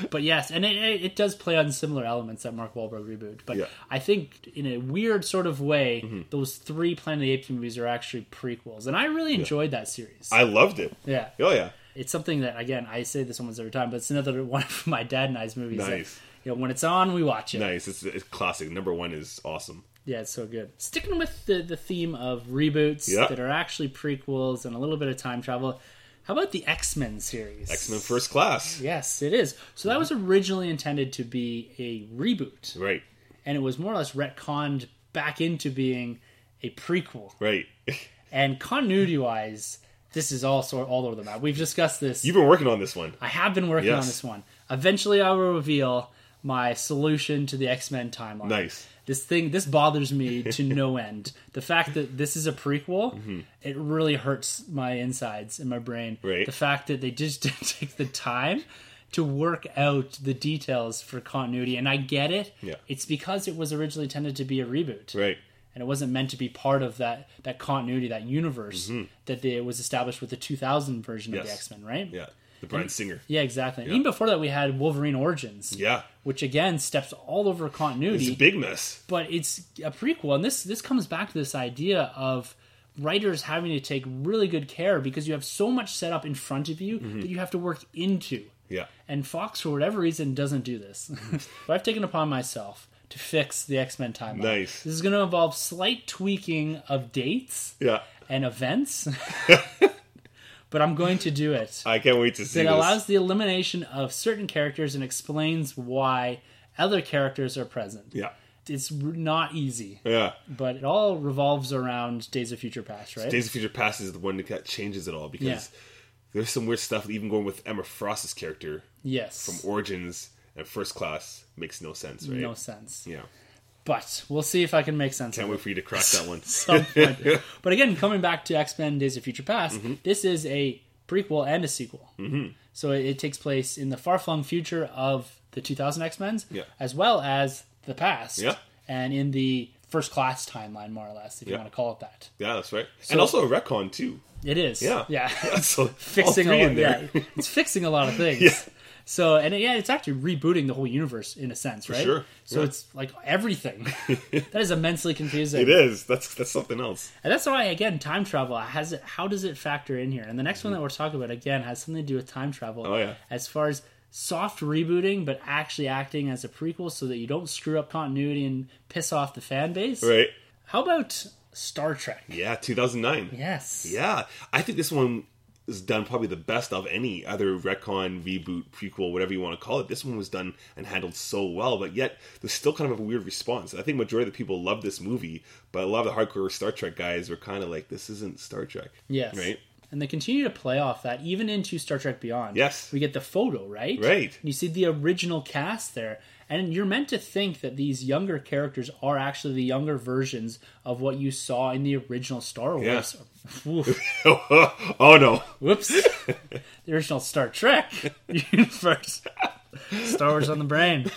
But yes, and it, it, does play on similar elements that Mark Wahlberg reboot. But Yeah. Mm-hmm. I think in a weird sort of way, those three Planet of the Apes movies are actually prequels, and I really enjoyed that series. I loved it. yeah, Oh yeah. It's something that again I say this almost every time, but it's another one of my dad and I's movies. that, Nice. you know, when it's on, we watch it. Nice. It's, it's classic. Number one is awesome. Yeah, it's so good. Sticking with the, the theme of reboots Yeah. that are actually prequels and a little bit of time travel, how about the X Men series? X Men First Class. Yes, it is. So that was originally intended to be a reboot, Right. and it was more or less retconned back into being a prequel. Right. And continuity wise, this is all sort all over the map. We've discussed this. You've been working on this one. I have been working on this one. Eventually, I will reveal my solution to the X Men timeline. Nice. This thing, this bothers me to no end. The fact that this is a prequel, it really hurts my insides and my brain. Mm-hmm. Right. The fact that they just didn't take the time to work out the details for continuity, and I get it. Yeah. It's because it was originally intended to be a reboot Right. And it wasn't meant to be part of that that continuity, that universe that they, was established with the 2000 version of the Mm-hmm. X Men, right? Yeah. The Bryan Singer. Yeah, exactly. Even before that, we had Wolverine Origins, Yeah. which again steps all over continuity. It's a big mess. but it's a prequel, and this this comes back to this idea of writers having to take really good care because you have so much set up in front of you Mm-hmm. that you have to work into. Yeah. And Fox, for whatever reason, doesn't do this. but I've taken upon myself to fix the X Men timeline. Nice. This is going to involve slight tweaking of dates Yeah. and events, but I'm going to do it. I can't wait to see It allows the elimination of certain characters and explains why other characters are present. yeah. It's not easy, Yeah. but it all revolves around Days of Future Past, right? Days of Future Past is the one that changes it all because Yeah. there's some weird stuff, even going with Emma Frost's character yes. from Origins and First Class makes no sense, right? No sense. Yeah. But we'll see if I can make sense Can't wait it. for you to crack that one. but again, coming back to X Men: Days of Future Past, Mm-hmm. this is a prequel and a sequel. Mm-hmm. So it, it takes place in the far flung future of the 2000 X Men, Yeah. as well as the past, Yeah. and in the first class timeline, more or less, if you want to call it that. Yeah, that's right. and also a retcon too. It is, Yeah. yeah. so fixing all a lot, in there. yeah, it's fixing a lot of things. So and yeah, it's actually rebooting the whole universe in a sense, right? sure. So Yeah. it's like everything. that is immensely confusing. It is. That's that's something else. And that's why, again, time travel has it. How does it factor in here? And the next one mm-hmm. that we're talking about again has something to do with time travel. Oh, yeah. As far as soft rebooting, but actually acting as a prequel, so that you don't screw up continuity and piss off the fan base. Right. How about Star Trek. Yeah, 2009. Yes. Yeah, I think this one is done probably the best of any other retcon, reboot, prequel, whatever you want to call it. This one was done and handled so well, but yet there's still kind of a weird response. I think majority of the people love this movie, but a lot of the hardcore Star Trek guys were kind of like, "This isn't Star Trek." Yes. Right. And they continue to play off that even into Star Trek Beyond. Yes. We get the photo, right? Right. You see the original cast there. And you're meant to think that these younger characters are actually the younger versions of what you saw in the original Star Wars. Oof. oh no. Whoops. the original Star Trek universe. Star Wars on the brain.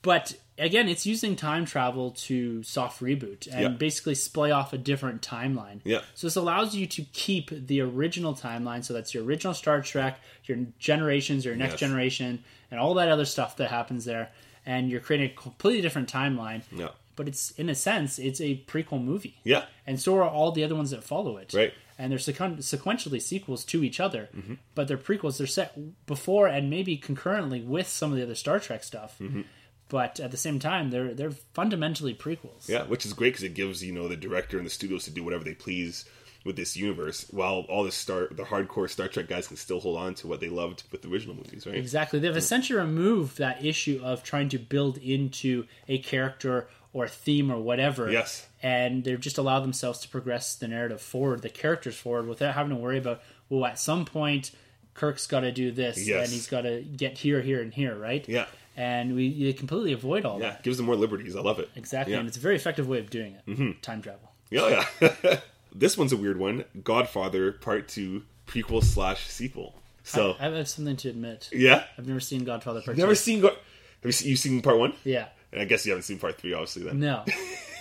But again, it's using time travel to soft reboot and Yeah. basically splay off a different timeline. Yeah. So this allows you to keep the original timeline. So that's your original Star Trek, your generations, your next Yes. generation, and all that other stuff that happens there. And you're creating a completely different timeline. Yeah. But it's in a sense, it's a prequel movie Yeah. and so are all the other ones that follow it. Right. And they're sequen- sequentially sequels to each other, Mm-hmm. but they're prequels. They're set before and maybe concurrently with some of the other Star Trek stuff. Mm-hmm. But at the same time, they're they're fundamentally prequels. Yeah, which is great because it gives you know the director and the studios to do whatever they please with this universe, while all the star the hardcore Star Trek guys can still hold on to what they loved with the original movies, right? Exactly. They've essentially removed that issue of trying to build into a character or theme or whatever. Yes. And they've just allowed themselves to progress the narrative forward, the characters forward, without having to worry about, well, at some point, Kirk's got to do this Yes. and he's got to get here, here, and here, right? Yeah, And we you completely avoid all yeah, that. gives them more liberties. I love it. Exactly. Yeah. And it's a very effective way of doing it. Mm-hmm. Time travel. Yeah, yeah. this one's a weird one. Godfather Part Two prequel slash sequel. So I, I have something to admit. yeah, I've never seen Godfather Part never Two. seen. Go- Have you seen, you seen Part One? Yeah. And I guess you haven't seen Part Three, obviously. Then No.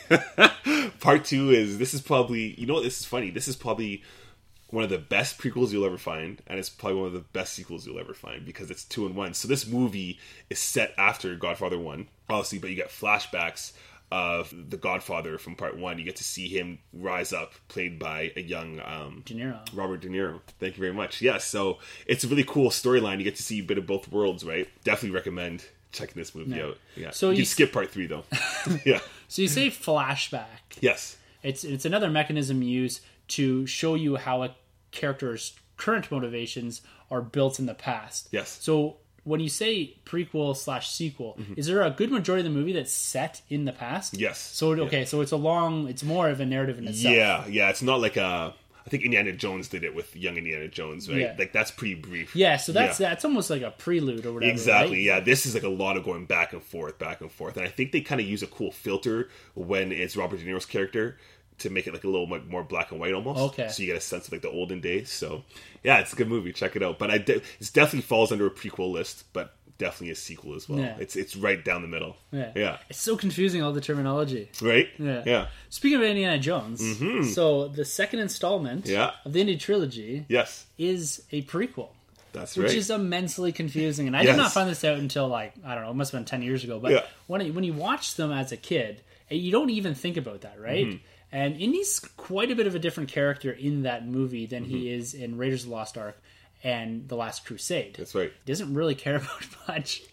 Part Two is this is probably you know what this is funny. This is probably one of the best prequels you'll ever find, and it's probably one of the best sequels you'll ever find because it's two in one. So this movie is set after Godfather One, obviously, but you get flashbacks of the Godfather from Part One. You get to see him rise up, played by a young um, De Niro. Robert De Niro. Thank you very much. Yes, so it's a really cool storyline. You get to see a bit of both worlds, right? Definitely recommend checking this movie Yeah. out. Yeah. So you, you skip part three though. yeah. So you say flashback. Yes. It's it's another mechanism used to show you how a character's current motivations are built in the past. Yes. So when you say prequel slash sequel, mm-hmm. is there a good majority of the movie that's set in the past? Yes. So okay, so it's a long, it's more of a narrative in itself. Yeah, yeah. It's not like a. I think Indiana Jones did it with Young Indiana Jones, right? Yeah. Like that's pretty brief. Yeah, so that's Yeah. that's almost like a prelude or whatever. Exactly. right? Yeah, this is like a lot of going back and forth, back and forth, and I think they kind of use a cool filter when it's Robert De Niro's character to make it like a little mo- more black and white almost. Okay. So you get a sense of like the olden days. So yeah, it's a good movie. Check it out. But I de- it definitely falls under a prequel list, but definitely a sequel as well. Yeah. It's it's right down the middle. Yeah. Yeah. It's so confusing all the terminology. Right. Yeah. Yeah. Speaking of Indiana Jones, so the second installment Mm-hmm. Yeah. of the Indy trilogy Yes. is a prequel. That's which right. Which is immensely confusing. And I Yes. did not find this out until like I don't know, it must have been ten years ago. But Yeah. when when you watch them as a kid, eh, you don't even think about that, right? Mm-hmm. And Indy's quite a bit of a different character in that movie than he Mm-hmm. is in Raiders of the Lost Ark and The Last Crusade. That's right. He doesn't really care about much.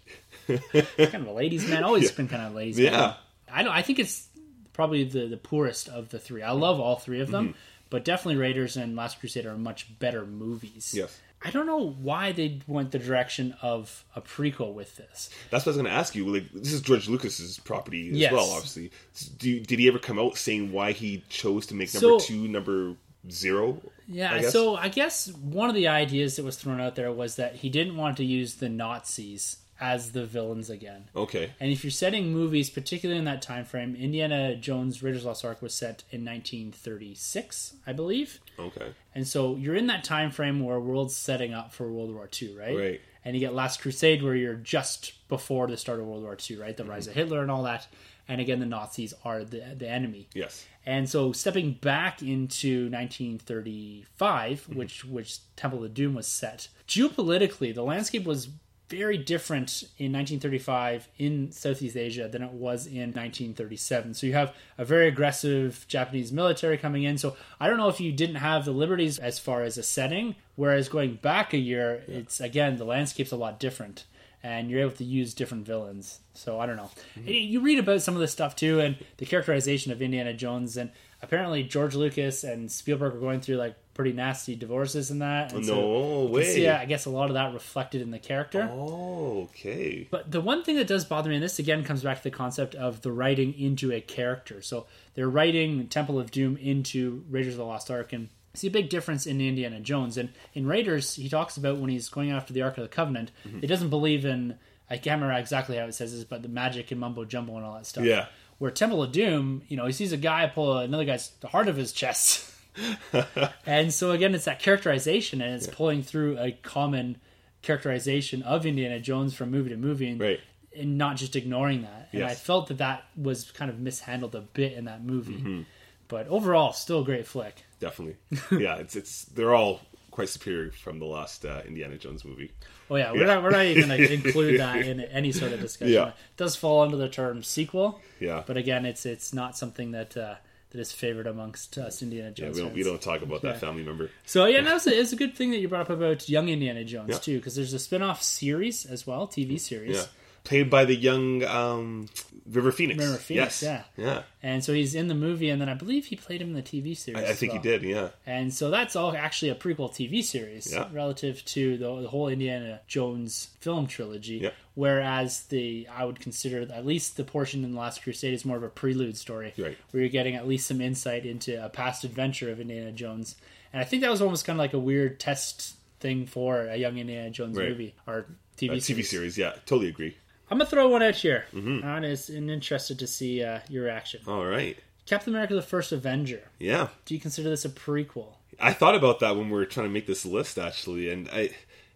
kind of a ladies' man. Always been kind of a ladies' man. Yeah. I don't. I think it's probably the the poorest of the three. I love all three of them, Mm-hmm. but definitely Raiders and Last Crusade are much better movies. Yes. I don't know why they went the direction of a prequel with this. That's what I was going to ask you. Like, this is George Lucas's property as Yes. well, obviously. Do, did he ever come out saying why he chose to make number So- two number zero? Yeah, I so I guess one of the ideas that was thrown out there was that he didn't want to use the Nazis as the villains again. Okay. And if you're setting movies, particularly in that time frame, Indiana Jones Raiders of Lost Ark was set in 1936, I believe. Okay. And so you're in that time frame where world's setting up for World War II, right? Right. And you get Last Crusade where you're just before the start of World War II, right? The Mm-hmm. rise of Hitler and all that. And again, the Nazis are the the enemy. Yes. And so stepping back into 1935, Mm-hmm. which which Temple of Doom was set, geopolitically, the landscape was very different in 1935 in Southeast Asia than it was in 1937. So you have a very aggressive Japanese military coming in. So I don't know if you didn't have the liberties as far as a setting, whereas going back a year, it's again the landscape's a lot different. And you're able to use different villains. So I don't know. Mm-hmm. You read about some of this stuff too, and the characterization of Indiana Jones, and apparently George Lucas and Spielberg were going through like pretty nasty divorces and that. And no so, way. Yeah, I guess a lot of that reflected in the character. Oh, okay. But the one thing that does bother me, and this again comes back to the concept of the writing into a character. So they're writing Temple of Doom into Raiders of the Lost Ark, and see a big difference in Indiana Jones. And in Raiders, he talks about when he's going after the Ark of the Covenant, Mm-hmm. he doesn't believe in, I can't remember exactly how it says this, but the magic and mumbo jumbo and all that stuff. Yeah. Where Temple of Doom, you know, he sees a guy pull another guy's the heart of his chest. and so again, it's that characterization, and it's pulling through a common characterization of Indiana Jones from movie to movie, and, Right. and not just ignoring that. And I felt that that was kind of mishandled a bit in that movie. Mm-hmm. But overall, still a great flick. Definitely. yeah, it's it's they're all quite superior from the last uh, Indiana Jones movie. Oh yeah, we're Yeah. not we're not even going to include that in any sort of discussion. Yeah. It does fall under the term sequel, Yeah. but again, it's it's not something that uh, that is favored amongst us Indiana Yeah, Jones. we don't we don't talk about Yeah. that family member. So yeah, that was a, it's a good thing that you brought up about young Indiana Jones Yeah. too, because there's a spin-off series as well, TV series. Yeah. Played by the young um, River Phoenix. River Phoenix, yes. Yeah. And so he's in the movie, and then I believe he played him in the TV series. I, I think well. he did, yeah. And so that's all actually a prequel TV series Yeah. relative to the, the whole Indiana Jones film trilogy. Yeah. Whereas the I would consider at least the portion in the Last Crusade is more of a prelude story, Right. where you're getting at least some insight into a past adventure of Indiana Jones. And I think that was almost kind of like a weird test thing for a young Indiana Jones Right. movie or TV Uh, TV series. series, yeah. Totally agree. I'm gonna throw one out here. Mm-hmm. I'm interested to see uh, your reaction. All right. Captain America: The First Avenger. Yeah. Do you consider this a prequel? I thought about that when we were trying to make this list actually, and I,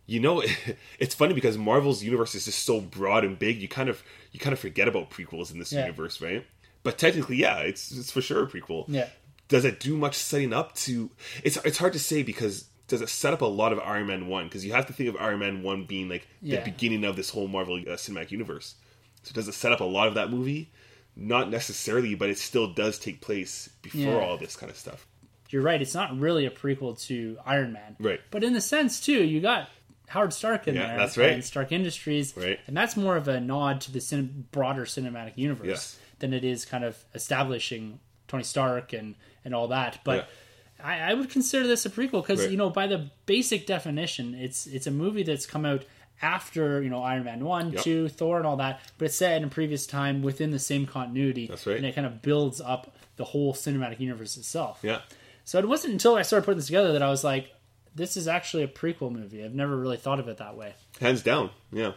you know, it's funny because Marvel's universe is just so broad and big. You kind of you kind of forget about prequels in this Yeah. universe, right? But technically, yeah, it's it's for sure a prequel. Yeah. Does it do much setting up to? It's it's hard to say because does it set up a lot of Iron Man one? Because you have to think of Iron Man one being like Yeah. the beginning of this whole Marvel uh, cinematic universe. So does it set up a lot of that movie? Not necessarily, but it still does take place before Yeah. all this kind of stuff. you're right. It's not really a prequel to Iron Man, Right. But in the sense too, you got Howard Stark in Yeah, there, that's right. And Stark Industries, Right. And that's more of a nod to the cin- broader cinematic universe Yes. than it is kind of establishing Tony Stark and and all that. But I, I would consider this a prequel because Right. you know by the basic definition, it's it's a movie that's come out after you know Iron Man one, Yep. two, Thor, and all that, but it's set in a previous time within the same continuity. That's right. and it kind of builds up the whole cinematic universe itself. Yeah. So it wasn't until I started putting this together that I was like, this is actually a prequel movie. I've never really thought of it that way. Hands down, yeah.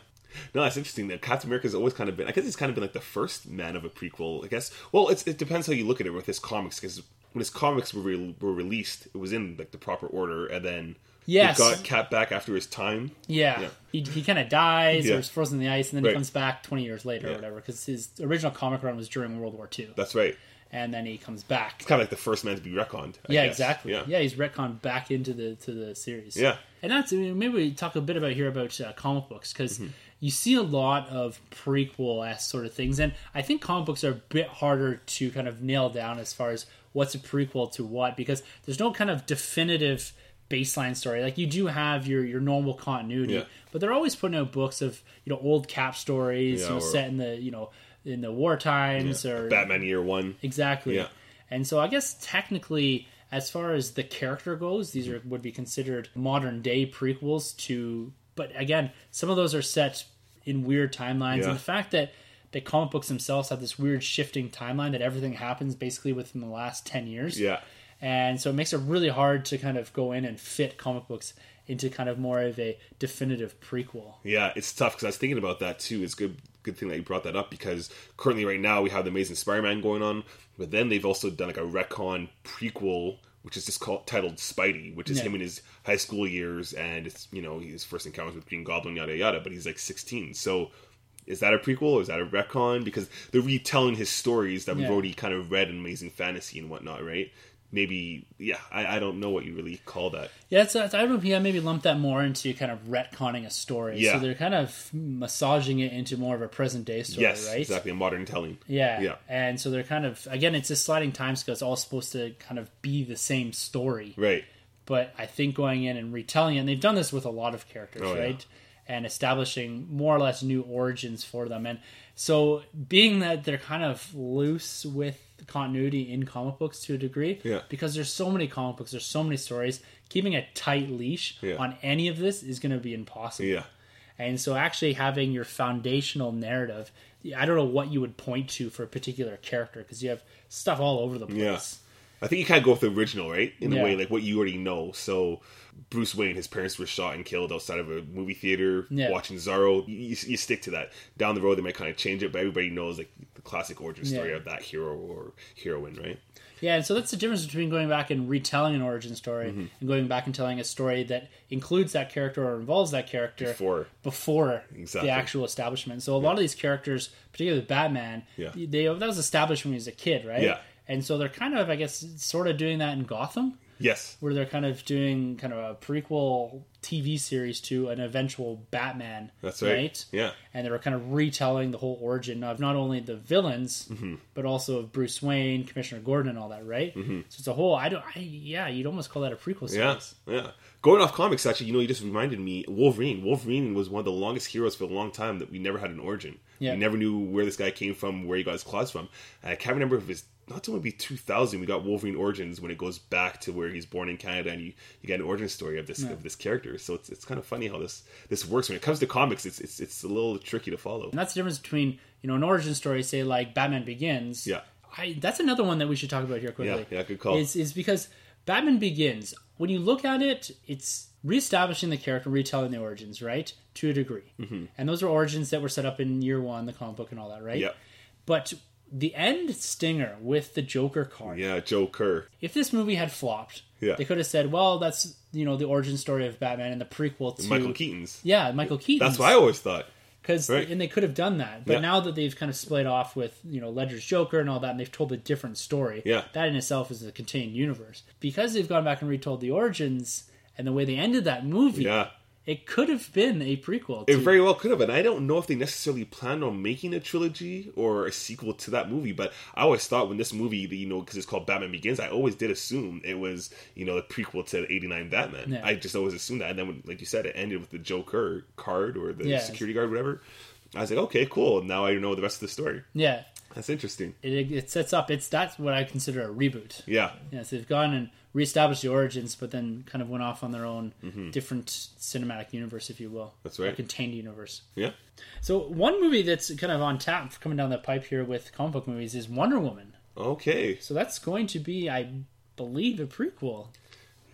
No, that's interesting. That Captain America's always kind of been. I guess he's kind of been like the first man of a prequel. I guess. Well, it's, it depends how you look at it with his comics. Because when his comics were re- were released, it was in like the proper order, and then Yes. he got Cap back after his time. Yeah. Yeah. He, he kind of dies Yeah. or is frozen in the ice and then Right. he comes back 20 years later or whatever because his original comic run was during World War II. That's right. And then he comes back. It's kind of like the first man to be retconned. I yeah, guess. exactly. Yeah. Yeah. he's retconned back into the to the series. Yeah. and that's I mean, maybe we talk a bit about here about uh, comic books because Mm-hmm. you see a lot of prequel s sort of things, and I think comic books are a bit harder to kind of nail down as far as what's a prequel to what because there's no kind of definitive baseline story. Like you do have your your normal continuity, Yeah. but they're always putting out books of you know old Cap stories, Yeah, you know, set in the you know in the war times or Batman Year One. Exactly. Yeah. And so I guess technically, as far as the character goes, these are would be considered modern day prequels to. But again, some of those are set in weird timelines, Yeah. and the fact that the comic books themselves have this weird shifting timeline that everything happens basically within the last ten years. Yeah. And so it makes it really hard to kind of go in and fit comic books into kind of more of a definitive prequel. Yeah, it's tough because I was thinking about that too. It's good, good thing that you brought that up because currently, right now, we have the Amazing Spider-Man going on, but then they've also done like a retcon prequel, which is just called titled Spidey, which is Yeah. him in his high school years, and it's you know his first encounters with Green Goblin, yada yada. But he's like 16, so. Is that a prequel or is that a retcon? Because they're retelling his stories that we've Yeah. already kind of read in Amazing Fantasy and whatnot, right? Maybe, yeah, I, I don't know what you really call that. Yeah, it's, it's, I would yeah, maybe lump that more into kind of retconning a story. Yeah. So they're kind of massaging it into more of a present day story, yes, right? exactly, a modern telling. Yeah. Yeah. And so they're kind of again, it's a sliding time scale. It's all supposed to kind of be the same story. Right. But I think going in and retelling it, and they've done this with a lot of characters, Oh, yeah. And establishing more or less new origins for them. And so, being that they're kind of loose with continuity in comic books to a degree, Yeah. because there's so many comic books, there's so many stories, keeping a tight leash Yeah. on any of this is going to be impossible. Yeah. And so, actually having your foundational narrative, I don't know what you would point to for a particular character because you have stuff all over the place. Yeah. I think you kind of go with the original, right? In a way, like what you already know. So, Bruce Wayne, his parents were shot and killed outside of a movie theater Yeah. watching Zorro. You, you, stick to that. Down the road, they might kind of change it, but everybody knows like the classic origin story Yeah. of that hero or heroine, right? Yeah, and so that's the difference between going back and retelling an origin story Mm-hmm. and going back and telling a story that includes that character or involves that character Before. before Exactly. the actual establishment. So a lot of these characters, particularly Batman, Yeah. they that was established when he was a kid, right? Yeah. And so they're kind of, I guess, sort of doing that in Gotham, Yes. where they're kind of doing kind of a prequel TV series to an eventual Batman. That's right. Yeah. and they were kind of retelling the whole origin of not only the villains Mm-hmm. but also of Bruce Wayne, Commissioner Gordon, and all that, right? So it's a whole. I don't. I, yeah, you'd almost call that a prequel Yeah, series. yeah. Going off comics, actually, you know, you just reminded me. Wolverine. Wolverine was one of the longest heroes for a long time that we never had an origin. Yeah. We never knew where this guy came from, where he got his claws from. And I can't remember if it's not to only be 2000. We got Wolverine Origins when it goes back to where he's born in Canada, and you, you get an origin story of this of this character. So it's, it's kind of funny how this this works. When it comes to comics, it's it's it's a little tricky to follow. And that's the difference between you know an origin story, say like Batman Begins. Yeah. I, that's another one that we should talk about here quickly. Yeah, yeah, good call. Is is because Batman Begins. When you look at it, it's reestablishing the character, retelling the origins, right? To a degree, mm-hmm. and those are origins that were set up in year one, the comic book, and all that, right? Yeah, But the end stinger with the Joker card. yeah. Joker. If this movie had flopped, Yeah. they could have said, "Well, that's you know the origin story of Batman and the prequel to Michael Keaton's. Yeah, Michael Keaton. That's what I always thought. because Right. and they could have done that. But Yeah. now that they've kind of split off with you know Ledger's Joker and all that, and they've told a different story. Yeah. that in itself is a contained universe because they've gone back and retold the origins and the way they ended that movie. Yeah. It could have been a prequel. It very well could have, and I don't know if they necessarily planned on making a trilogy or a sequel to that movie. But I always thought when this movie, you know, because it's called Batman Begins, I always did assume it was, you know, the prequel to '89 Batman. Yeah. I just always assumed that, and then, when, like you said, it ended with the Joker card or the Yeah. security guard, whatever. I was like, okay, cool. Now I know the rest of the story. yeah. That's interesting. It, it sets up. It's that's what I consider a reboot. Yeah, Yeah, so they've gone and reestablished the origins, but then kind of went off on their own different cinematic universe, if you will. Mm-hmm. That's right. A contained universe. yeah. So one movie that's kind of on tap coming down the pipe here with comic book movies is Wonder Woman. Okay, So that's going to be, I believe, a prequel.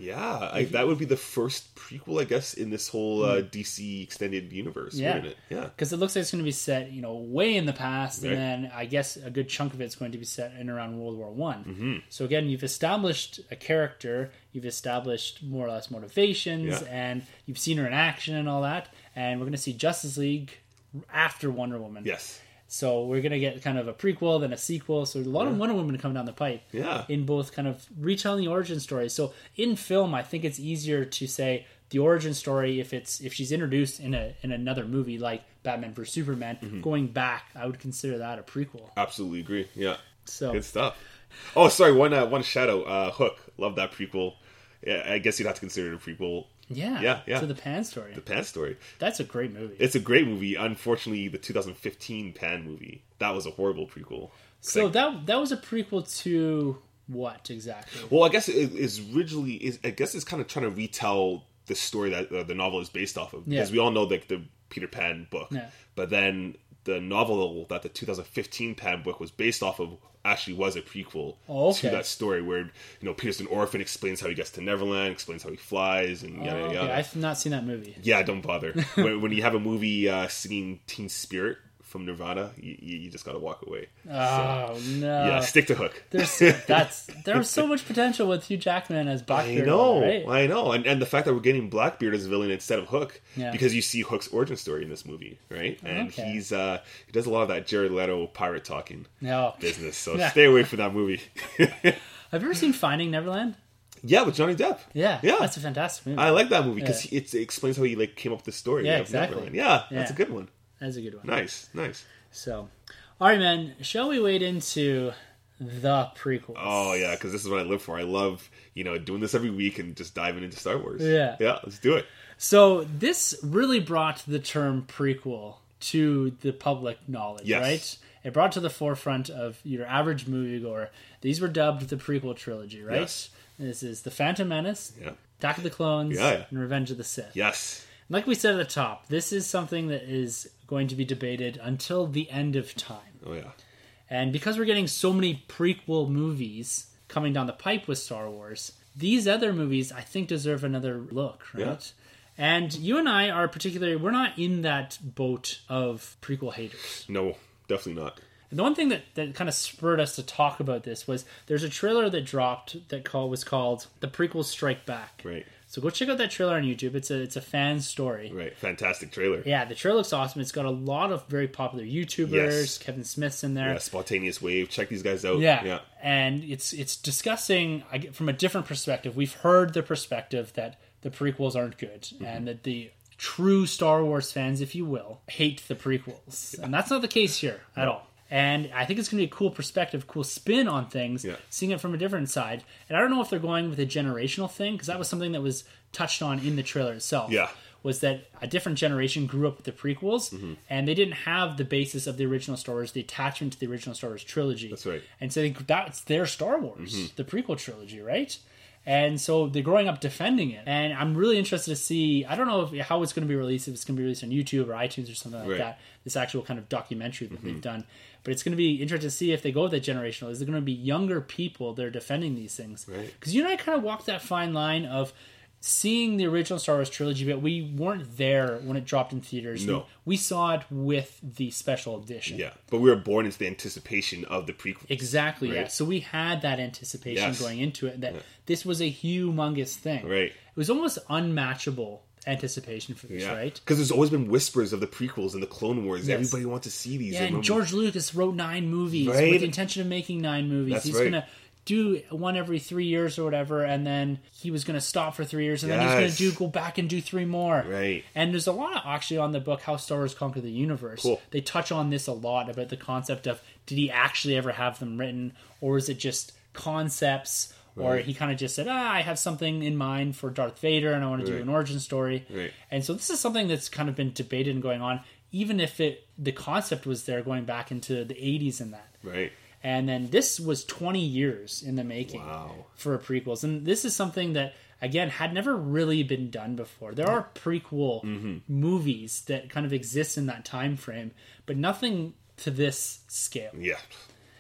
Yeah. I, that would be the first prequel, I guess, in this whole uh, DC extended universe, Hmm. Yeah. wouldn't it? Yeah. Because it looks like it's going to be set, you know, way in the past, Right. and then I guess a good chunk of it's going to be set in around World War One. Mm-hmm. So again, you've established a character, you've established more or less motivations, Yeah. and you've seen her in action and all that. And we're going to see Justice League after Wonder Woman. Yes. So we're going to get kind of a prequel, then a sequel. So a lot of Wonder Woman coming down the pipe. Yeah. in both kind of retelling the origin story. So in film, I think it's easier to say the origin story if it's if she's introduced in a in another movie like Batman vs Superman. Mm-hmm. Going back, I would consider that a prequel. Absolutely agree. Yeah. So Good stuff. Oh, sorry. One uh, one shadow. Uh, Hook. Love that prequel. Yeah, I guess you'd have to consider it a prequel. Yeah, Yeah, yeah. To the Pan story. The Pan story. That's a great movie. It's a great movie. Unfortunately, the 2015 Pan movie that was a horrible prequel. so Like- that that was a prequel to what exactly? well, I guess it is originally is. I guess it's kind of trying to retell the story that uh, the novel is based off of because Yeah. we all know like the Peter Pan book, Yeah. but then the novel that the 2015 Pan book was based off of actually was a prequel Oh, okay. to that story where you know Peter's an orphan, explains how he gets to Neverland, explains how he flies, and yada Oh, okay. yada. I've not seen that movie. Yeah, don't bother. when, when you have a movie uh, singing Teen Spirit from Nirvana, you, you just got to walk away. Oh no! yeah, stick to Hook. There's that's there was so much potential with Hugh Jackman as Blackbeard. I know, right? I know, and and the fact that we're getting Blackbeard as a villain instead of Hook, Yeah. because you see Hook's origin story in this movie, right? And Okay. he's uh he does a lot of that Jared Leto pirate talking No. business, so Yeah. stay away from that movie. Have you ever seen Finding Neverland? yeah, with Johnny Depp. Yeah, Yeah. that's a fantastic movie. I like that movie because Yeah. it explains how he like came up with the story. Yeah, of exactly. Neverland. Yeah, that's a good one. That's a good one. Nice, nice. So, all right, man. Shall we wade into the prequels. Oh yeah, because this is what I live for. I love you know doing this every week and just diving into Star Wars. Yeah. yeah, let's do it. So this really brought the term prequel to the public knowledge, Yes. right? It brought to the forefront of your average moviegoer. These were dubbed the prequel trilogy, right? Yes. This is The Phantom Menace, Yeah. Attack of the Clones, Yeah, yeah. and Revenge of the Sith. Yes. Like we said at the top, this is something that is going to be debated until the end of time. Oh yeah. And because we're getting so many prequel movies coming down the pipe with Star Wars, these other movies I think deserve another look, right? Yeah. And you and I are particularly we're not in that boat of prequel haters. No, definitely not. And the one thing that, that kind of spurred us to talk about this was there's a trailer that dropped that call was called The Prequel Strike Back. Right. So go check out that trailer on YouTube. It's a it's a fan story. Right. Fantastic trailer. Yeah, the trailer looks awesome. It's got a lot of very popular YouTubers. Yes. Kevin Smith's in there. Yeah, spontaneous wave. Check these guys out. Yeah. Yeah. and it's it's discussing I get- from a different perspective. We've heard the perspective that the prequels aren't good, Mm-hmm. and that the true Star Wars fans, if you will, hate the prequels, and that's not the case here at all. And I think it's going to be a cool perspective, cool spin on things, Yeah. seeing it from a different side. And I don't know if they're going with a generational thing because that was something that was touched on in the trailer itself Yeah. was that a different generation grew up with the prequels Mm-hmm. and they didn't have the basis of the original Star Wars, the attachment to the original Star Wars trilogy. That's right. Mm-hmm. And so they, that's their Star Wars, the prequel trilogy, right? And so they're growing up defending it. And I'm really interested to see, I don't know if, how it's going to be released, if it's going to be released on YouTube or iTunes or something like Right. Mm-hmm. that, this actual kind of documentary that they've done. But it's going to be interesting to see if they go with that generational. Is it going to be younger people that are defending these things? Right. Because you and I kind of walked that fine line of seeing the original Star Wars trilogy, but we weren't there when it dropped in theaters. No. We saw it with the special edition. Yeah. But we were born into the anticipation of the prequel. Exactly, yeah. So we had that anticipation Yes. going into it that this was a humongous thing. Right. It was almost unmatchable anticipation for this, Yeah. right? Because there's always been whispers of the prequels and the Clone Wars. Yes. Everybody wants to see these. Yeah, and George Lucas wrote nine movies Right. with the intention of making nine movies. That's He's right. gonna do one every three years or whatever, and then he was gonna stop for three years, and then he's gonna do go back and do three more. Right. And there's a lot of, actually on the book How Star Wars Conquered the Universe. Cool. They touch on this a lot about the concept of did he actually ever have them written, or is it just concepts? Or he kind of just said, "Ah, I have something in mind for Darth Vader, and I want to do an origin story." Right. And so this is something that's kind of been debated and going on, even if it the concept was there going back into the 80s and that. Right. And then this was 20 years in the making Wow. for prequels. And this is something that again had never really been done before. There are prequel Mm-hmm. movies that kind of exist in that time frame, but nothing to this scale. Yeah.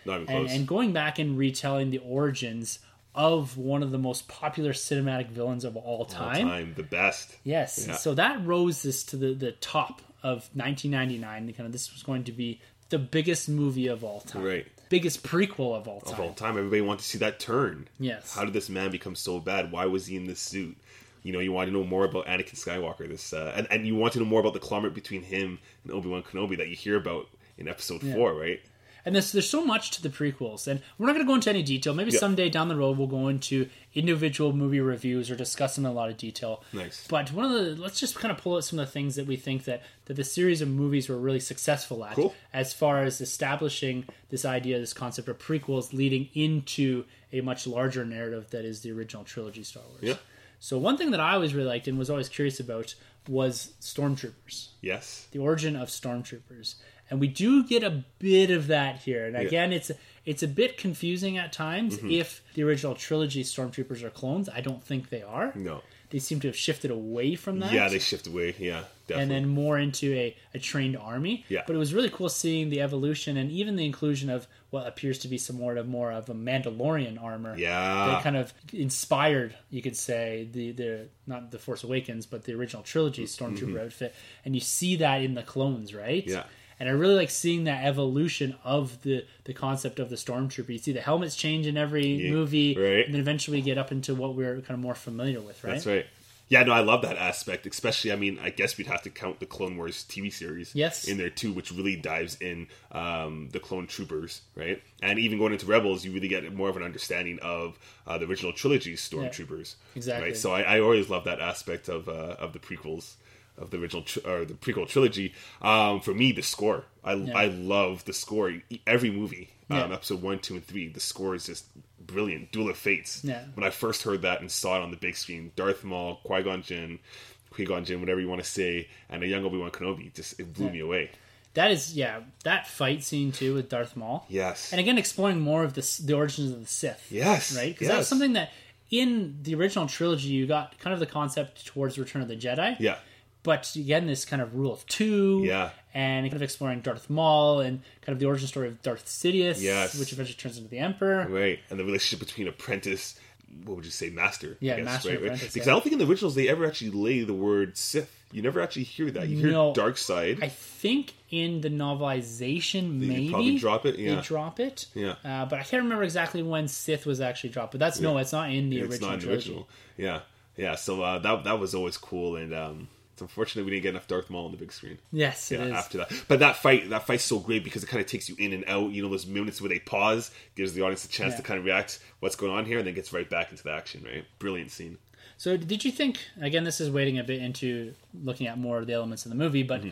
And, and going back and retelling the origins of one of the most popular cinematic villains of all All time. time. The best. Yes. Yeah. So that rose this to the, the top of 1999. Kind of this was going to be the biggest movie of all time. Right. Biggest prequel of all time. Of all time. Everybody wanted to see that turn. Yes. How did this man become so bad? Why was he in this suit? You know, you want to know more about Anakin Skywalker. This uh, and, and you want to know more about the conglomerate between him and Obi Wan Kenobi that you hear about in Episode Four, right? And there's there's so much to the prequels, and we're not going to go into any detail. Maybe Yeah. someday down the road we'll go into individual movie reviews or discuss them in a lot of detail. Nice. But one of the let's just kind of pull out some of the things that we think that that the series of movies were really successful at, Cool. as far as establishing this idea, this concept of prequels leading into a much larger narrative that is the original trilogy Star Wars. Yeah. So one thing that I always really liked and was always curious about was stormtroopers Yes. the origin of stormtroopers and we do get a bit of that here and again it's it's a bit confusing at times Mm-hmm. if the original trilogy stormtroopers are clones i don't think they are No. they seem to have shifted away from that Yeah, they shift away. Yeah, definitely. and then more into a, a trained army Yeah. but it was really cool seeing the evolution and even the inclusion of what appears to be some more of more of a mandalorian armor Yeah. that kind of inspired, you could say, the the not the Force Awakens, but the original trilogy stormtrooper outfit, and you see that in the clones, right? Mm-hmm. Yeah. And I really like seeing that evolution of the the concept of the stormtrooper. You see the helmets change in every Yeah, movie, right. and then eventually get up into what we're kind of more familiar with, right? That's right. Yeah, no, I love that aspect. Especially, I mean, I guess we'd have to count the Clone Wars TV series, Yes. in there too, which really dives in um, the clone troopers, right? And even going into Rebels, you really get more of an understanding of uh, the original trilogy's stormtroopers, exactly. Right. So I, I always love that aspect of uh, of the prequels. Of the original tr- or the prequel trilogy. Um, for me, the score. I I love the score. Every movie, um, episode one, two, and three, the score is just brilliant. Duel of Fates. Yeah. When I first heard that and saw it on the big screen, Darth Maul, Qui Gon Jinn, Qui Gon Jinn, whatever you want to say, and a young Obi Wan Kenobi, just it blew me away. That is, yeah, that fight scene too with Darth Maul. Yes. And again, exploring more of the the origins of the Sith. Yes, Right? Because yes. that's something that in the original trilogy you got kind of the concept towards Return of the Jedi. yeah. But again, this kind of rule of two. Yeah. And kind of exploring Darth Maul and kind of the origin story of Darth Sidious. Yes. Which eventually turns into the Emperor. Right, and the relationship between apprentice, what would you say, master? Yeah, I guess, master, right, right? Because yeah. I don't think in the originals they ever actually lay the word Sith. You never actually hear that. You hear No. dark side. I think in the novelization, They maybe probably drop it, yeah. They drop it. Yeah. Uh, but I can't remember exactly when Sith was actually dropped. But that's no, it's not in the it's original not in the original. Yeah, yeah. So uh, that that was always cool, and um, it's unfortunate we didn't get enough Darth Maul on the big screen. Yes, it Yeah, is. after that, but that fight, that fight's so great because it kind of takes you in and out. You know, those minutes where they pause gives the audience a chance Yeah. to kind of react what's going on here, and then gets right back into the action. Right, brilliant scene. So, did you think? Again, this is wading a bit into looking at more of the elements of the movie, but Mm-hmm.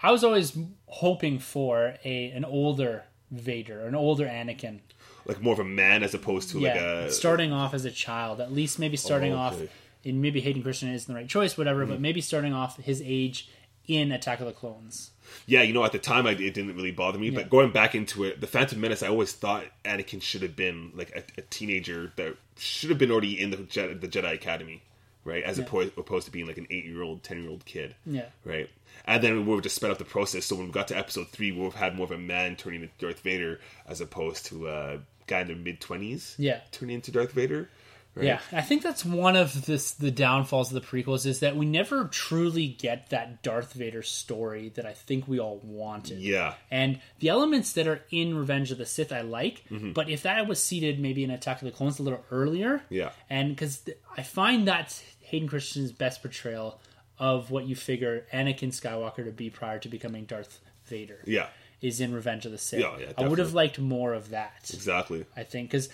I was always hoping for a an older Vader, an older Anakin. Like more of a man as opposed to like a starting off as a child, at least maybe starting Oh, off in maybe Hayden Christian isn't the right choice, whatever, Mm-hmm. but maybe starting off his age in Attack of the Clones. Yeah, you know, at the time I, it didn't really bother me, Yeah. but going back into it, the Phantom Menace, I always thought Anakin should have been like a, a teenager that should have been already in the Jedi, the Jedi Academy, right? As opposed, opposed to being like an eight year old, ten year old kid, Yeah. right? And then we were just sped up the process. So when we got to Episode three, we would have had more of a man turning into Darth Vader as opposed to a guy in their mid twenties, Yeah. turning into Darth Vader. Right? Yeah, I think that's one of this the downfalls of the prequels is that we never truly get that Darth Vader story that I think we all wanted. yeah, And the elements that are in Revenge of the Sith I like, Mm-hmm. but if that was seated maybe in Attack of the Clones a little earlier, Yeah. and because I find that's Hayden Christensen's best portrayal of what you figure Anakin Skywalker to be prior to becoming Darth Vader. yeah, Is in Revenge of the Sith. Yeah, yeah, I would have liked more of that. exactly. I think because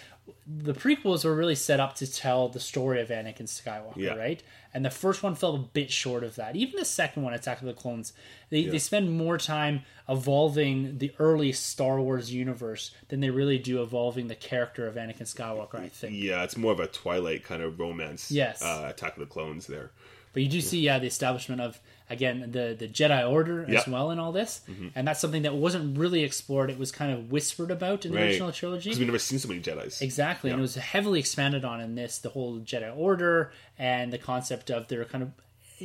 the prequels were really set up to tell the story of Anakin Skywalker, Yeah. right? And the first one fell a bit short of that. Even the second one, Attack of the Clones, they, they spend more time evolving the early Star Wars universe than they really do evolving the character of Anakin Skywalker. I think. Yeah, it's more of a Twilight kind of romance. Yes. uh, Attack of the Clones there. But you do see, yeah, the establishment of again the the Jedi Order as. Mm-hmm. well in all this, and that's something that wasn't really explored. It was kind of whispered about in the Right. original trilogy. Because we've never seen so many Jedi's. Exactly, and it was heavily expanded on in this, the whole Jedi Order and the concept of their kind of,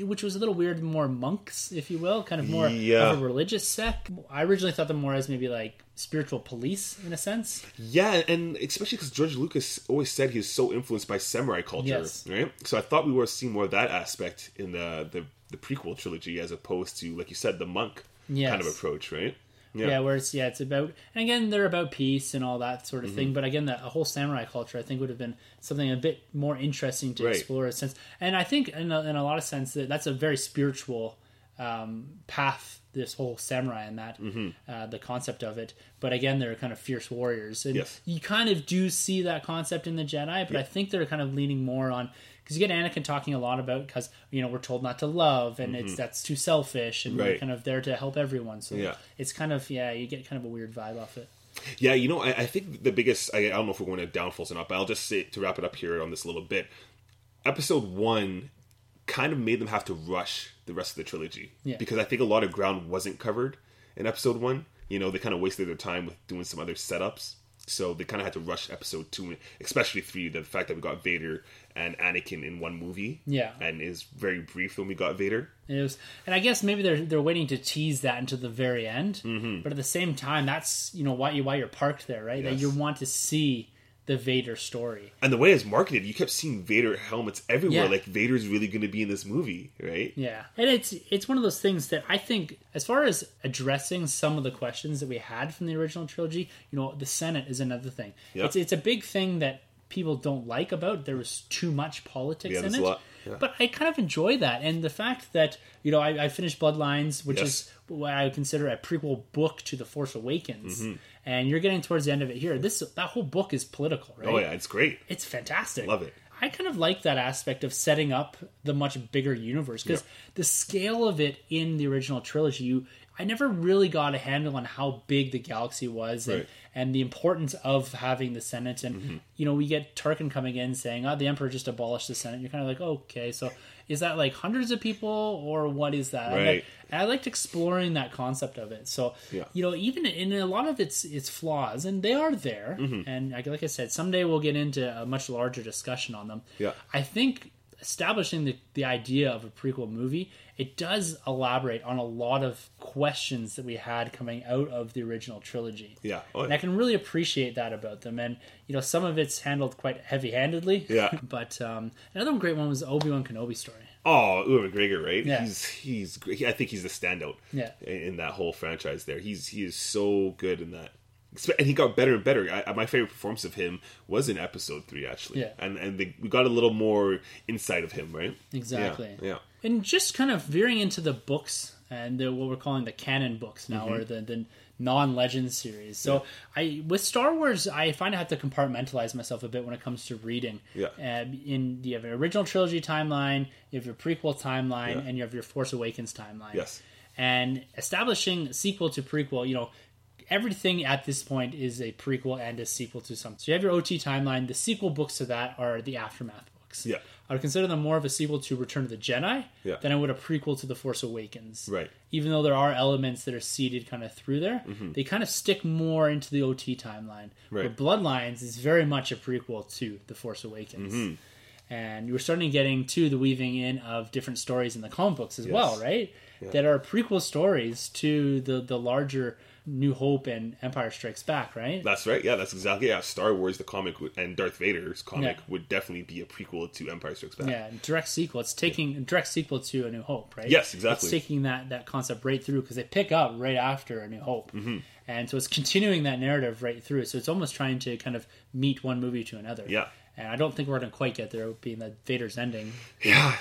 which was a little weird, more monks, if you will, kind of more Yeah. of a religious sect. I originally thought them more as maybe like spiritual police in a sense. Yeah, and especially because George Lucas always said he was so influenced by samurai culture, Yes. right? So I thought we were seeing more of that aspect in the, the the prequel trilogy as opposed to, like you said, the monk Yes. kind of approach, right? Yeah. where it's yeah, it's about and again they're about peace and all that sort of Mm-hmm. thing. But again, that a whole samurai culture I think would have been something a bit more interesting to Right. explore. A sense, and I think in a, in a lot of sense that that's a very spiritual um, path. This whole samurai and that Mm-hmm. uh, the concept of it. But again, they're kind of fierce warriors, and Yes. you kind of do see that concept in the Jedi. But I think they're kind of leaning more on. Because you get Anakin talking a lot about because you know we're told not to love and it's that's too selfish and we're Mm-hmm. Kind of there to help everyone. So Yeah. it's kind of yeah, you get kind of a weird vibe off it. Yeah, you know, I, I think the biggest, I, I don't know if we're going to downfalls or not, but I'll just say to wrap it up here on this little bit. Episode one kind of made them have to rush the rest of the trilogy Yeah. because I think a lot of ground wasn't covered in episode one. You know, they kind of wasted their time with doing some other setups. So they kind of had to rush episode two, especially three. The fact that we got Vader and Anakin in one movie, Yeah. and is very brief when we got Vader. It was, and I guess maybe they're they're waiting to tease that until the very end. Mm-hmm. But at the same time, that's you know why you why you're parked there, right? That you want to see the Vader story. And the way it's marketed, you kept seeing Vader helmets everywhere. Yeah. Like Vader's really going to be in this movie, right? Yeah, and it's it's one of those things that I think, as far as addressing some of the questions that we had from the original trilogy, you know, the Senate is another thing. Yeah. It's it's a big thing that people don't like about. There was too much politics Yeah, in it, a lot. Yeah. but I kind of enjoy that, and the fact that you know I, I finished Bloodlines, which Yes. is what I would consider a prequel book to the Force Awakens, Mm-hmm. and you're getting towards the end of it here. This that whole book is political, right? Oh yeah, it's great. It's fantastic. Love it. I kind of like that aspect of setting up the much bigger universe because the scale of it in the original trilogy, you I never really got a handle on how big the galaxy was and, Right. and the importance of having the Senate. And Mm-hmm. you know, we get Tarkin coming in saying, "Oh, the Emperor just abolished the Senate." You're kind of like, "Okay, so is that like hundreds of people or what is that?" And I- Right. I liked exploring that concept of it. So Yeah. you know, even in a lot of its its flaws, and they are there. Mm-hmm. And like, like I said, someday we'll get into a much larger discussion on them. Yeah. I think establishing the, the idea of a prequel movie, it does elaborate on a lot of questions that we had coming out of the original trilogy. Yeah. Oh, And I can really appreciate that about them. And, you know, some of it's handled quite heavy handedly. Yeah. But um, another great one was Obi Wan Kenobi story. Oh, Ewan McGregor, right? Yeah. He's he's great. I think he's the standout. Yeah. In, in that whole franchise, there, he's he is so good in that, and he got better and better. I, I- my favorite performance of him was in Episode Three, actually. Yeah. And and they, we got a little more insight of him, right? Exactly. Yeah. yeah. And just kind of veering into the books and the, what we're calling the canon books now, Mm-hmm. or the, the non-legend series. So I, with Star Wars, I find I have to compartmentalize myself a bit when it comes to reading. Yeah. Uh, in you have an original trilogy timeline, you have your prequel timeline, Yeah. and you have your Force Awakens timeline. Yes. And establishing sequel to prequel, you know, everything at this point is a prequel and a sequel to something. So you have your OT timeline. The sequel books to that are the aftermath books. Yeah. I would consider them more of a sequel to Return of the Jedi Yeah. than I would a prequel to The Force Awakens. Right. Even though there are elements that are seeded kind of through there, they kind of stick more into the OT timeline. Mm-hmm. Right. But Bloodlines is very much a prequel to The Force Awakens. Mm-hmm. And you're starting getting to the weaving in of different stories in the comic books as well, right? Yeah. That are prequel stories to the the larger New Hope and Empire Strikes Back, right? That's right. Yeah, that's exactly. Yeah, Star Wars, the comic, would- and Darth Vader's comic Yeah. would definitely be a prequel to Empire Strikes Back. Yeah, direct sequel. It's taking direct sequel to A New Hope, right? Yes, exactly. It's taking that that concept right through because they pick up right after A New Hope, mm-hmm. and so it's continuing that narrative right through. So it's almost trying to kind of meet one movie to another. Yeah. and I don't think we're going to quite get there, being that Vader's ending. Yeah.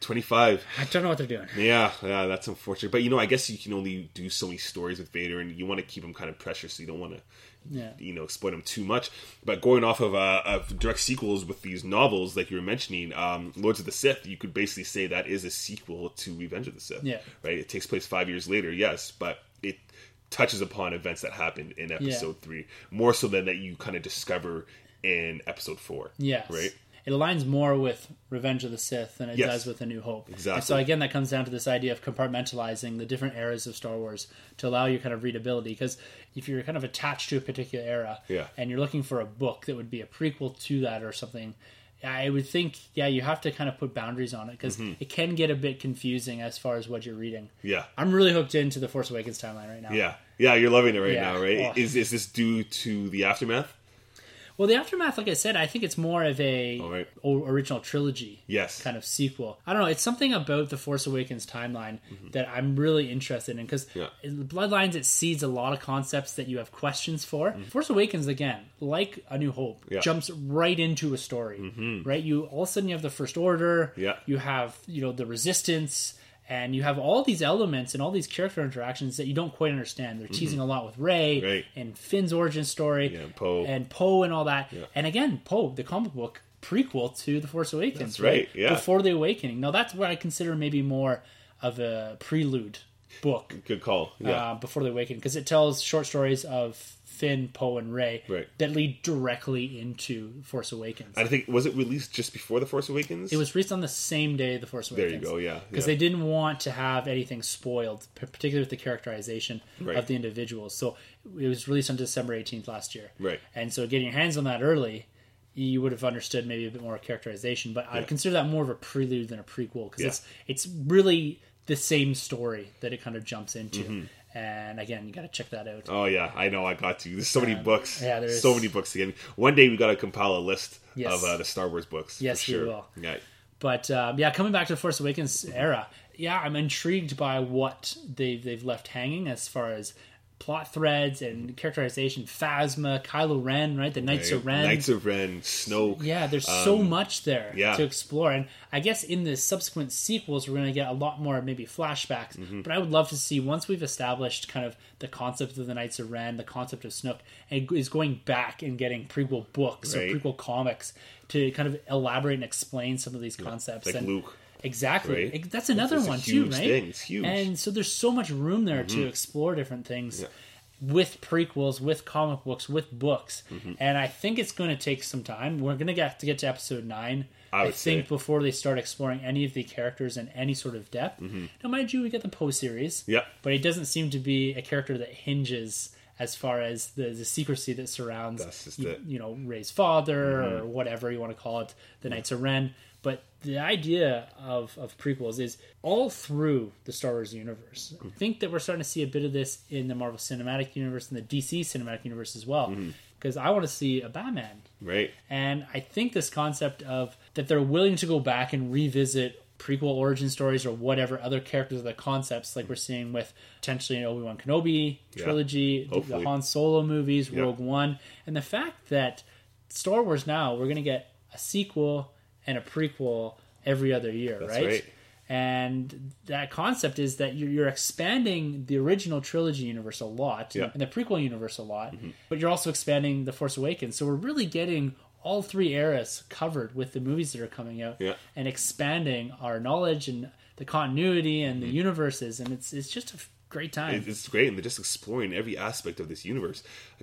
Twenty-five. I don't know what they're doing. Yeah, yeah, that's unfortunate. But you know, I guess you can only do so many stories with Vader, and you want to keep him kind of precious, so you don't want to, Yeah. you know, exploit him too much. But going off of uh, of direct sequels with these novels, like you were mentioning, um, Lords of the Sith, you could basically say that is a sequel to Revenge of the Sith. Yeah. right. It takes place five years later, yes, but it touches upon events that happened in Episode Three more so than that you kind of discover in Episode Four. Yes. right. It aligns more with Revenge of the Sith than it Yes. does with A New Hope. Exactly. And so again, that comes down to this idea of compartmentalizing the different eras of Star Wars to allow you kind of readability. Because if you're kind of attached to a particular era, Yeah. and you're looking for a book that would be a prequel to that or something, I would think, yeah, you have to kind of put boundaries on it because Mm-hmm. it can get a bit confusing as far as what you're reading. Yeah. I'm really hooked into the Force Awakens timeline right now. Yeah, yeah, you're loving it right Yeah. now, right? Oh. Is is this due to the aftermath? Well, the aftermath, like I said, I think it's more of a oh, right. o- original trilogy. Yes. kind of sequel. I don't know. It's something about the Force Awakens timeline mm-hmm. that I'm really interested in because Yeah. Bloodlines it seeds a lot of concepts that you have questions for. Mm-hmm. Force Awakens again, like A New Hope, Yeah. jumps right into a story. Mm-hmm. Right, you all of a sudden you have the First Order. Yeah. you have you know the Resistance. And you have all these elements and all these character interactions that you don't quite understand. They're teasing a lot with Rey Right. and Finn's origin story, Yeah, Poe. and Poe and all that. Yeah. And again, Poe, the comic book prequel to the Force Awakens. That's right, yeah. Before the Awakening. Now that's what I consider maybe more of a prelude book Good call. Yeah, uh, before the Awakening because it tells short stories of Finn, Poe, and Rey Right. that lead directly into Force Awakens. I think was it released just before the Force Awakens? it was released on the same day the Force Awakens. There you go. Yeah, Because yeah. they didn't want to have anything spoiled, particularly with the characterization Right. of the individuals. So it was released on December 18th last year. Right. And so getting your hands on that early, you would have understood maybe a bit more characterization. But Yeah. I'd consider that more of a prelude than a prequel because Yeah. it's it's really the same story that it kind of jumps into. Mm-hmm. And again, you got to check that out. Oh yeah, I know. I got to. There's so many books. yeah, there's- so many books to again. One day we got to compile a list Yes. of uh, the Star Wars books. Yes, for we will. Yeah, But um, yeah, coming back to the Force Awakens era, yeah, I'm intrigued by what they they've left hanging as far as plot threads and characterization. Phasma, Kylo Ren, right? The Knights of Ren. Knights of Ren, Snoke. Yeah, there's so much there yeah. to explore, and I guess in the subsequent sequels, we're going to get a lot more maybe flashbacks. Mm-hmm. But I would love to see once we've established kind of the concept of the Knights of Ren, the concept of Snoke, and is going back and getting prequel books Right. or prequel comics to kind of elaborate and explain some of these concepts. like and Luke. Exactly. Right? That's another one too, right? thing. It's huge. Mm-hmm. And so there's so much room there to explore different things with prequels, with comic books, with books. Mm-hmm. And I think it's going to take some time. We're going to get to get to episode 9. I would think say. before they start exploring any of the characters in any sort of depth. Now, mind you, we get the Poe series, Mm-hmm. Yeah. but he doesn't seem to be a character that hinges as far as the, the secrecy that surrounds you. Mm-hmm. you know Rey's father or whatever you want to call it, the Knights of Ren. The idea of, of prequels is all through the Star Wars universe. I think that we're starting to see a bit of this in the Marvel Cinematic Universe and the DC Cinematic Universe as well. Mm-hmm. Because I want to see a Batman Right. and I think this concept of that they're willing to go back and revisit prequel origin stories or whatever other characters or the concepts like we're seeing with potentially an Obi-Wan Kenobi trilogy, the- the Han Solo movies, Yeah. Rogue One, and the fact that Star Wars now we're going to get a sequel and a prequel every other year, That's right? right. And that concept is that you're, you're expanding the original trilogy universe a lot Yeah. and the prequel universe a lot, Mm-hmm. but you're also expanding The Force Awakens. So we're really getting all three eras covered with the movies that are coming out Yeah. and expanding our knowledge and the continuity and the universes. And it's, it's just a great time. It- It's great, and they're just exploring every aspect of this universe.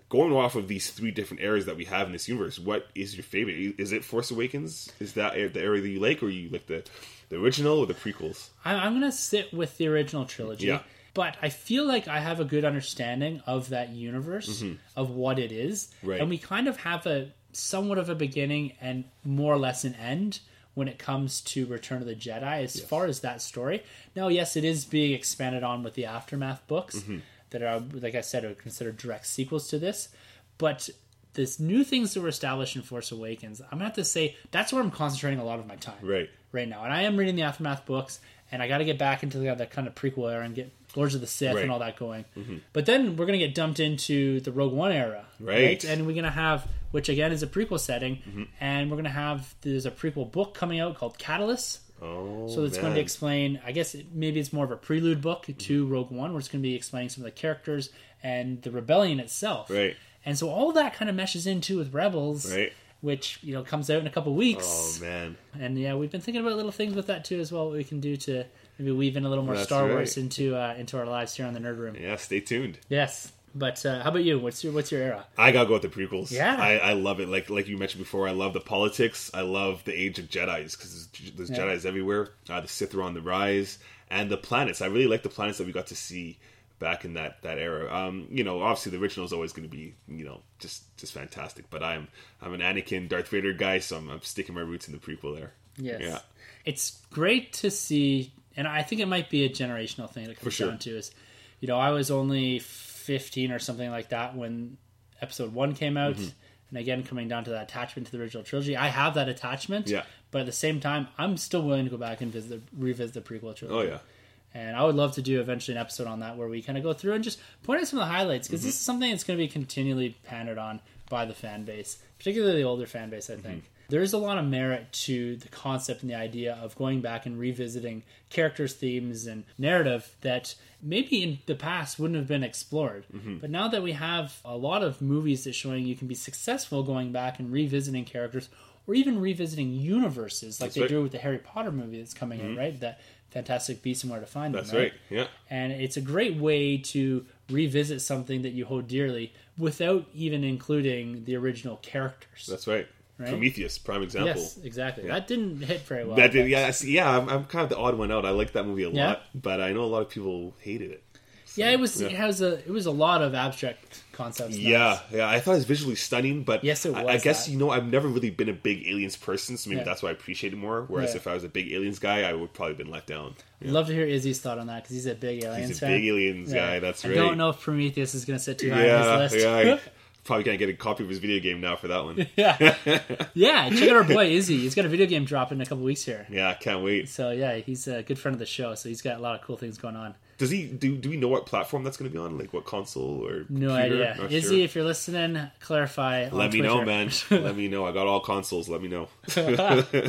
Going off of these three different eras that we have in this universe, what is your favorite? Is it Force Awakens? Is that the area that you like, or you like the the original or the prequels? I'm going to sit with the original trilogy. Yeah. But I feel like I have a good understanding of that universe, of what it is. Mm-hmm. Right. And we kind of have a somewhat of a beginning and more or less an end when it comes to Return of the Jedi as far as that story. Now, yes, it is being expanded on with the Aftermath books Mm-hmm. that are, like I said, are considered direct sequels to this. But this new things that were established in Force Awakens, I'm going to have to say that's where I'm concentrating a lot of my time Right. right now. And I am reading the Aftermath books, and I got to get back into the, that kind of prequel era and get Lords of the Sith Right. Mm-hmm. and all that going. But then we're going to get dumped into the Rogue One era, Right. And we're going to have, which again is a prequel setting, Mm-hmm. and we're going to have there's a prequel book coming out called Catalyst. Oh, So it's going to explain. I guess it, maybe it's more of a prelude book to Rogue One, where it's going to be explaining some of the characters and the rebellion itself. Right. And so all that kind of meshes into with Rebels, Right. which you know comes out in a couple weeks. Oh man, And yeah, we've been thinking about little things with that too as well. What we can do to maybe weave in a little more That's Star right. Wars into uh, into our lives here on the Nerd Room. yeah. Stay tuned. Yes, but uh, how about you? What's your what's your era? I gotta go with the prequels. Yeah. I, I love it. Like like you mentioned before, I love the politics. I love the age of Jedi's because there's, there's Yeah. Jedi's everywhere. Uh, the Sith are on the rise, and the planets. I really like the planets that we got to see back in that that era. Um, you know, obviously the original is always going to be you know just just fantastic. But I'm I'm an Anakin Darth Vader guy, so I'm, I'm sticking my roots in the prequel there. Yes, Yeah. it's great to see, and I think it might be a generational thing that comes sure. down to is, you know, I was only fifteen or something like that when Episode One came out. Mm-hmm. And again, coming down to that attachment to the original trilogy, I have that attachment. Yeah. But at the same time, I'm still willing to go back and visit, revisit the prequel trilogy. Oh yeah. And I would love to do eventually an episode on that where we kind of go through and just point out some of the highlights because Mm-hmm. this is something that's going to be continually pandered on by the fan base, particularly the older fan base, I think. There is a lot of merit to the concept and the idea of going back and revisiting characters, themes, and narrative that maybe in the past wouldn't have been explored. Mm-hmm. But now that we have a lot of movies that showing you can be successful going back and revisiting characters or even revisiting universes like That's they right. do with the Harry Potter movie that's coming out, mm-hmm. right? That Fantastic Beasts and Where to Find them. That's Them, right. Yeah. and it's a great way to revisit something that you hold dearly without even including the original characters. That's right. Right? Prometheus, prime example. yes, exactly. That didn't hit very well. That did, yeah, see, yeah. I'm, I'm kind of the odd one out. I like that movie a Yeah? lot, but I know a lot of people hated it. yeah. It was. yeah. It has a. It was a lot of abstract concepts. in that. Yeah, yeah. I thought it was visually stunning, but Yes, it I, I guess that. you know I've never really been a big aliens person, so maybe Yeah. that's why I appreciate it more. Whereas Yeah. if I was a big aliens guy, I would probably have been let down. I'd love to hear Izzy's thought on that because he's a big aliens He's a fan. big aliens Yeah. guy. That's right. I don't know if Prometheus is going to sit too high Yeah, on his list. yeah. Probably gonna get a copy of his video game now for that one. yeah, yeah. Check out our boy Izzy. He's got a video game drop in a couple weeks here. yeah, I can't wait. So yeah, he's a good friend of the show. So he's got a lot of cool things going on. Does he do? Do we know what platform that's going to be on? Like what console or No computer? idea. Not Izzy, sure. if you're listening, clarify. Let me know, man. Let me know. I got all consoles. Let me know.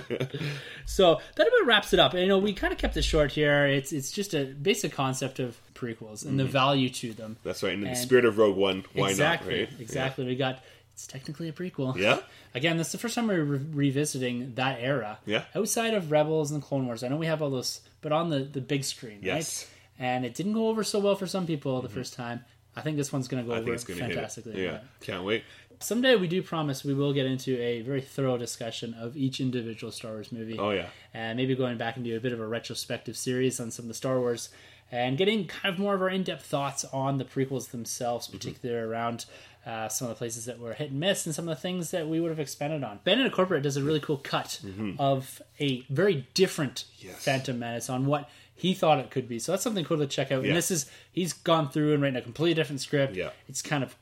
So that about wraps it up. And, you know, we kind of kept it short here. It's it's just a basic concept of prequels and the value to them. That's right. In the spirit of Rogue One, why exactly, not? Right? exactly. We got it's technically a prequel. Yeah. Again, this is the first time we're re- revisiting that era. Yeah. Outside of Rebels and Clone Wars, I know we have all those, but on the the big screen, Yes. Mm-hmm. right? And it didn't go over so well for some people the first time. I think this one's going to go I over fantastically. Yeah. Can't wait. Someday we do promise we will get into a very thorough discussion of each individual Star Wars movie. Oh yeah. and maybe going back and do a bit of a retrospective series on some of the Star Wars and getting kind of more of our in-depth thoughts on the prequels themselves, Mm-hmm. particularly around uh, some of the places that were hit and miss and some of the things that we would have expanded on. Bandit Corporate does a really cool cut of a very different Mm-hmm. Yes. Phantom Menace on what he thought it could be. So that's something cool to check out. Yeah. And this is he's gone through and written a completely different script. Yeah. It's kind of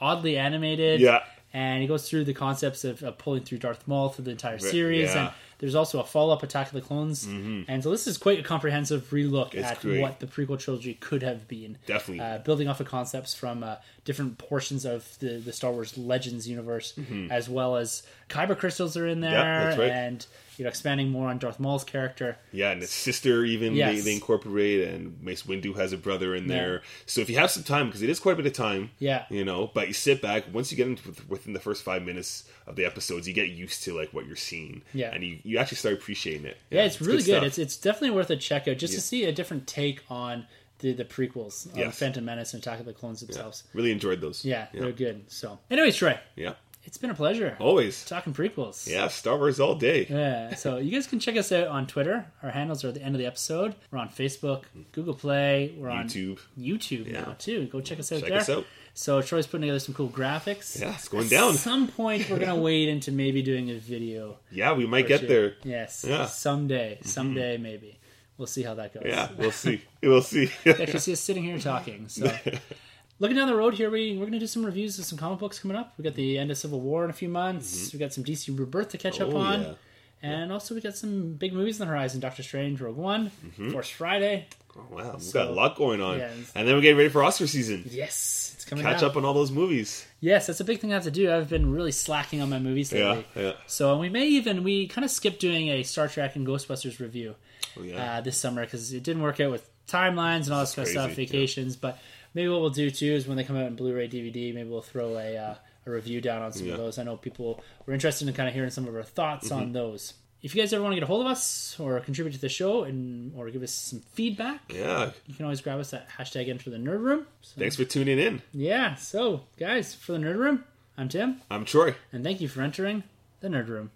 oddly animated. Yeah. And he goes through the concepts of, of pulling through Darth Maul through the entire series, yeah. and there's also a follow-up Attack of the Clones, and so this is quite a comprehensive relook It's at great. what the prequel trilogy could have been. Definitely. uh, building off of concepts from uh, different portions of the, the Star Wars Legends universe, as well as kyber crystals are in there, Mm-hmm. that's right. and you know expanding more on Darth Maul's character. Yeah, and his sister even Yes. they, they incorporate, and Mace Windu has a brother in there. So if you have some time, because it is quite a bit of time, Yeah. you know, but you sit back once you get into within the first five minutes of the episodes, you get used to like what you're seeing, Yeah. and you, you actually start appreciating it. Yeah, it's, really good. stuff. It's it's definitely worth a check out just to see a different take on the the prequels, Yes. Phantom Menace and Attack of the Clones themselves. really enjoyed those. Yeah, yeah, they're good. So, anyways, Troy, yeah. It's been a pleasure always. talking prequels. Yeah, Star Wars all day. Yeah, so you guys can check us out on Twitter. Our handles are at the end of the episode. We're on Facebook, Google Play. We're on YouTube. YouTube now too. Go check us out Check there. us out. So Troy's putting together some cool graphics. Yeah, it's going At down. At some point, we're gonna wade into maybe doing a video. Yeah, we might get two. there. Yes. Yeah. Someday. Mm-hmm. Someday, maybe. We'll see how that goes. Yeah, we'll see. We'll see. You actually see us sitting here talking. So, looking down the road here, we we're gonna do some reviews of some comic books coming up. We got the end of Civil War in a few months. We got some DC Rebirth to catch up Mm-hmm. Oh, on, yeah. and also we got some big movies on the horizon: Doctor Strange, Rogue One, Force Friday. Oh, wow, we've got a lot going on, yeah, and then we're getting ready for Oscar season. Yes, it's coming. Catch out. up on all those movies. Yes, that's a big thing I have to do. I've been really slacking on my movies lately. yeah. So we may even we kind of skipped doing a Star Trek and Ghostbusters review Oh, yeah. uh, this summer because it didn't work out with timelines and all this kind of stuff, yeah. vacations. But maybe what we'll do too is when they come out in Blu-ray, DVD, maybe we'll throw a uh, a review down on some Yeah. of those. I know people were interested in kind of hearing some of our thoughts Mm-hmm. on those. If you guys ever want to get a hold of us or contribute to the show and or give us some feedback, yeah. you can always grab us at hashtag enter the nerd room. So, Thanks for tuning in. yeah, so guys, for the nerd room, I'm Tim. I'm Troy. And thank you for entering the Nerd Room.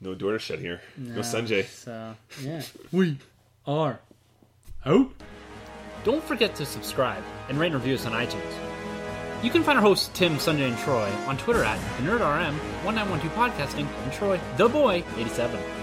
No door to shut here. No, Sanjay. So, yeah. we are out. Don't forget to subscribe and rate and review us on iTunes. You can find our hosts Tim, Sunday, and Troy on Twitter at the NerdRM, 1912 Podcasting, and Troy, the Boy, 87.